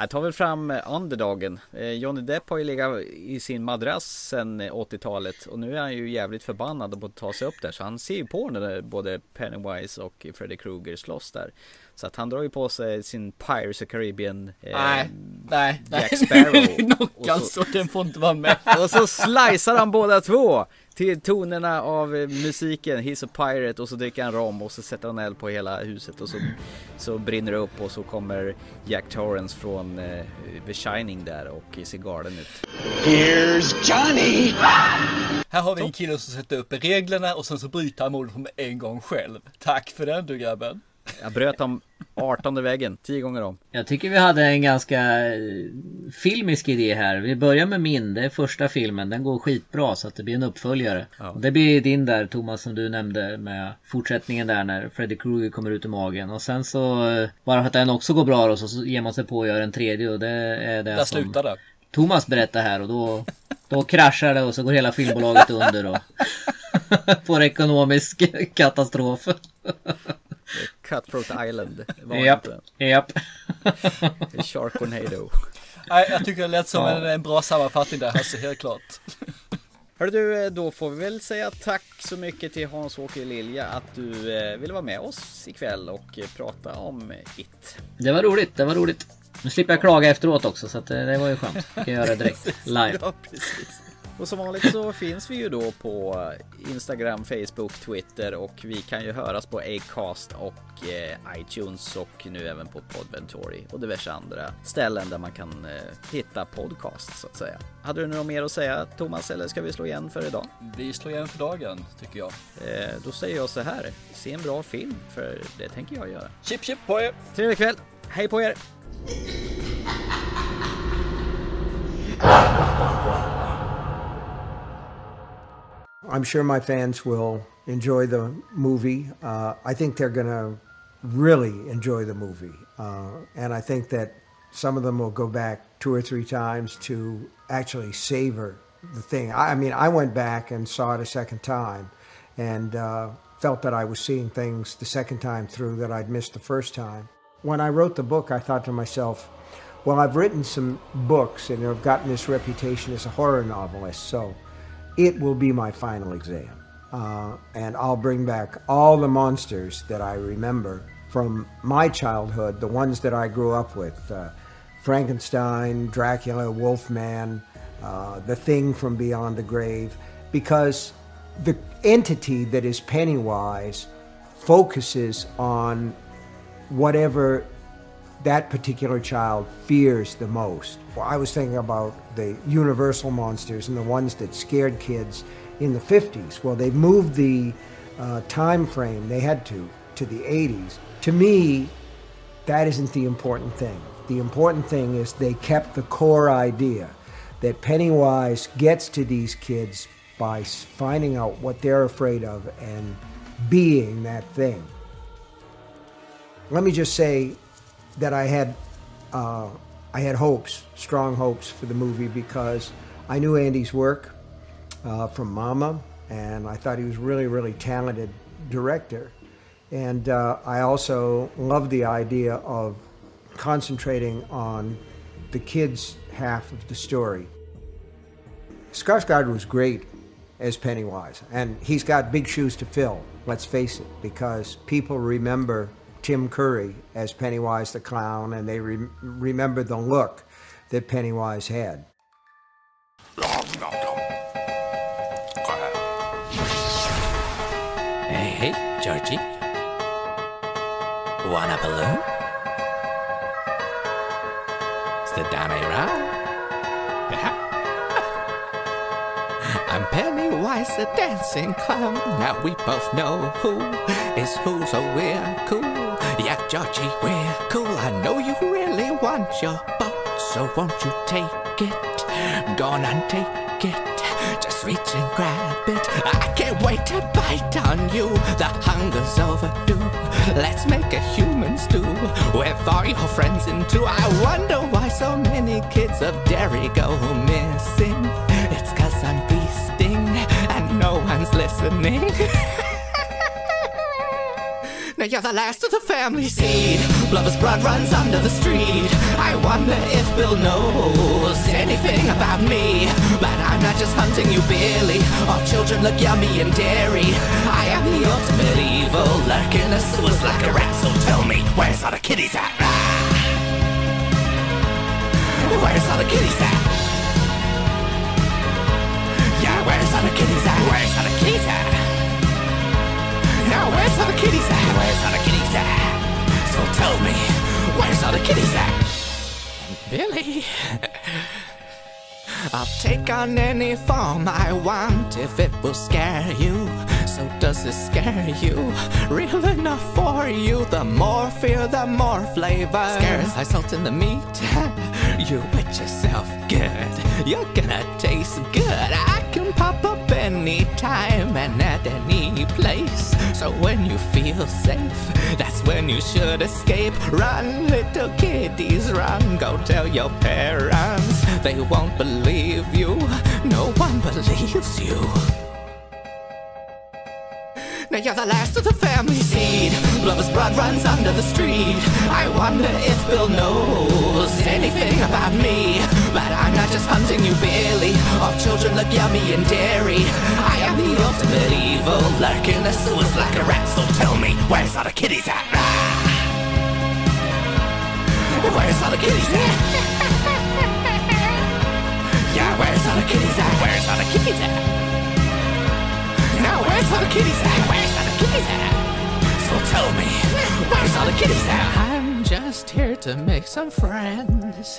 S1: Jag tar väl fram eh, underdagen. Eh, Johnny Depp har ju legat i sin madrass sedan eh, 80-talet och nu är han ju jävligt förbannad på att ta sig upp där så han ser ju på när både Pennywise och Freddy Krueger slåss där. Så att han drar ju på sig sin Pirates of Caribbean eh,
S3: Nej, nej, nej.
S1: Jack Sparrow. [LAUGHS] Och så-
S3: alltså, den får inte vara med.
S1: Och så slicear han båda två till tonerna av eh, musiken He's a Pirate och så dricker han rom och så sätter han eld på hela huset och så, så brinner det upp och så kommer Jack Torrance från eh, The Shining där och ser galen ut.
S9: Here's Johnny!
S3: Här har vi en kille som sätter upp reglerna och sen så bryter han mot dem en gång själv. Tack för den du grabben.
S1: Jag bröt om 18 väggen, 10 gånger om.
S2: Jag tycker vi hade en ganska eh, filmisk idé här. Vi börjar med min, det är första filmen. Den går skitbra så att det blir en uppföljare. Och Det blir din där Thomas som du nämnde med fortsättningen där när Freddy Krueger kommer ut ur magen. Och sen så, eh, bara för att den också går bra då, så så ger man sig på att göra en tredje och det är det
S3: Där
S2: som
S3: slutar det.
S2: Thomas berättar här och då, då kraschar det och så går hela filmbolaget under och [LAUGHS] får [LAUGHS] ekonomisk katastrof.
S1: Cutthroat Island.
S2: Japp, japp.
S1: Sharknado.
S3: Nej, jag tycker det lät som
S1: Ja.
S3: en, en bra sammanfattning där Hasse, helt klart.
S1: Hörru du, då får vi väl säga tack så mycket till Hans-Åke Lilja att du eh, ville vara med oss ikväll och prata om It.
S2: Det var roligt, det var roligt. Nu slipper jag klaga efteråt också så att eh, det var ju skönt. Jag kan göra det direkt [LAUGHS] live.
S1: Ja, precis. Och som vanligt så finns vi ju då på Instagram, Facebook, Twitter och vi kan ju höras på Acast och eh, iTunes och nu även på Podventory och diverse andra ställen där man kan eh, hitta podcast så att säga. Hade du något mer att säga Thomas eller ska vi slå igen för idag?
S3: Vi slår igen för dagen, tycker jag.
S1: Eh, då säger jag så här, se en bra film för det tänker jag göra.
S3: Chip chip på er!
S1: Trevlig kväll, hej på er! [LAUGHS]
S12: I'm sure my fans will enjoy the movie. Uh, I think they're going to really enjoy the movie. Uh, and I think that some of them will go back two or three times to actually savor the thing. I, I mean, I went back and saw it a second time and uh, felt that I was seeing things the second time through that I'd missed the first time. When I wrote the book, I thought to myself, well, I've written some books and I've gotten this reputation as a horror novelist, so it will be my final exam. Uh, and I'll bring back all the monsters that I remember from my childhood, the ones that I grew up with uh, Frankenstein, Dracula, Wolfman, uh, the thing from beyond the grave, because the entity that is Pennywise focuses on whatever that particular child fears the most. Well, I was thinking about the universal monsters and the ones that scared kids in the 50s. Well, they moved the uh, time frame, they had to, to the 80s. To me, that isn't the important thing. The important thing is they kept the core idea that Pennywise gets to these kids by finding out what they're afraid of and being that thing. Let me just say that I had uh, I had hopes, strong hopes for the movie because I knew Andy's work uh, from Mama, and I thought he was really, really talented director. And uh, I also loved the idea of concentrating on the kids' half of the story. Skarsgård was great as Pennywise, and he's got big shoes to fill, let's face it, because people remember Tim Curry as Pennywise the Clown, and they re- remember the look that Pennywise had.
S20: Hey, hey, Georgie. Want a balloon? Down, right? Yeah. I'm Pennywise the dancing clown. Now we both know who is who, so we're cool. Yeah, Georgie, we're cool. I know you really want your boat, so won't you take it? Go on and take it. Just reach and grab it. I can't wait to bite on you. The hunger's overdue. Let's make a human stew with all your friends in too. I wonder why so many kids of Derry go missing. It's cause I'm and no one's listening. [LAUGHS] Now you're the last of the family seed. Lover's blood runs under the street. I wonder if Bill knows anything about me. But I'm not just hunting you, Billy. All children look yummy and dairy. I am the ultimate evil, lurking a sewers like a rat. So tell me, where's all the kitties at? Where's all the kitties at? Where's all the kitties at? Where's all the kitties at? Now where's all the kitties at? Where's all the kitties at? So tell me, where's all the kitties at? Billy. I'll take on any form I want if it will scare you. So does it scare you? Real enough for you? The more fear, the more flavor. Scares I salt in the meat. [LAUGHS] you wet yourself good. You're gonna taste good. I up anytime and at any place. So when you feel safe, that's when you should escape. Run, little kiddies, run. Go tell your parents. They won't believe you. No one believes you. Now you're the last of the family seed. Lover's blood runs under the street. I wonder if Bill knows anything about me. But I'm not just hunting you, Billy. All children look yummy and dairy. I am the ultimate evil, lurking the sewers like a rat. So tell me, where's all the kitties [LAUGHS] [LAUGHS] at? Where's all the kitties at? Yeah, where's all the kitties at? Where's all the kitties at? Now where's all the kitties at? Where's all the kitties at? So tell me, where's all the kitties at? I'm just here to make some friends.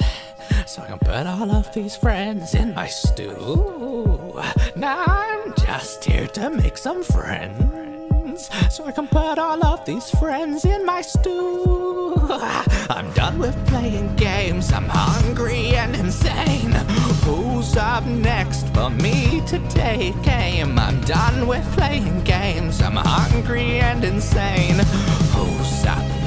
S20: So I can put all of these friends in my stew. Now I'm just here to make some friends. So I can put all of these friends in my stew. I'm done with playing games. I'm hungry and insane. Who's up next for me to take aim? I'm done with playing games. I'm hungry and insane. Who's up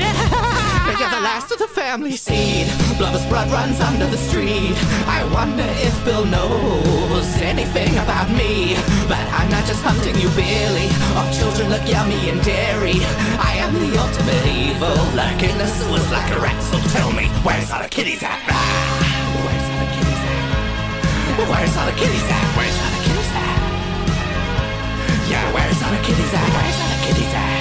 S20: you're the last of the family seed. Lover's blood runs under the street. I wonder if Bill knows anything about me. But I'm not just hunting you, Billy. All children look yummy and dairy. I am the ultimate evil, lurking the sewers like a rat. So tell me, where's all the kitties at? Where's all the kitties at? Where's all the kitties at? Where's all the kitties at? Yeah, where's all the kitties at? Where's all the kitties at?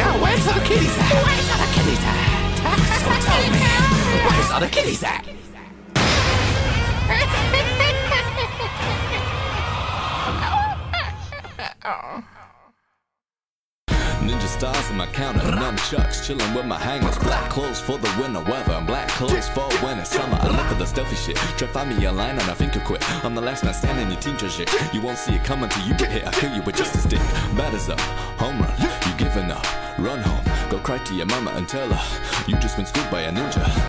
S20: Now where's all the kitties at? Where's the kitties at? So tell me, where's all the kitties at? [LAUGHS] [LAUGHS] Oh.
S21: Ninja stars in my counter, nunchucks, chilling with my hangers. Black clothes for the winter weather, and black clothes for when it's summer. I live for the stealthy shit. Try find me a line and I think you'll quit. I'm the last man standing, your team trash shit. You won't see it coming till you get hit. I kill you with just a stick. As up, home run. You giving up, run home. Go cry to your mama and tell her you just been schooled by a ninja.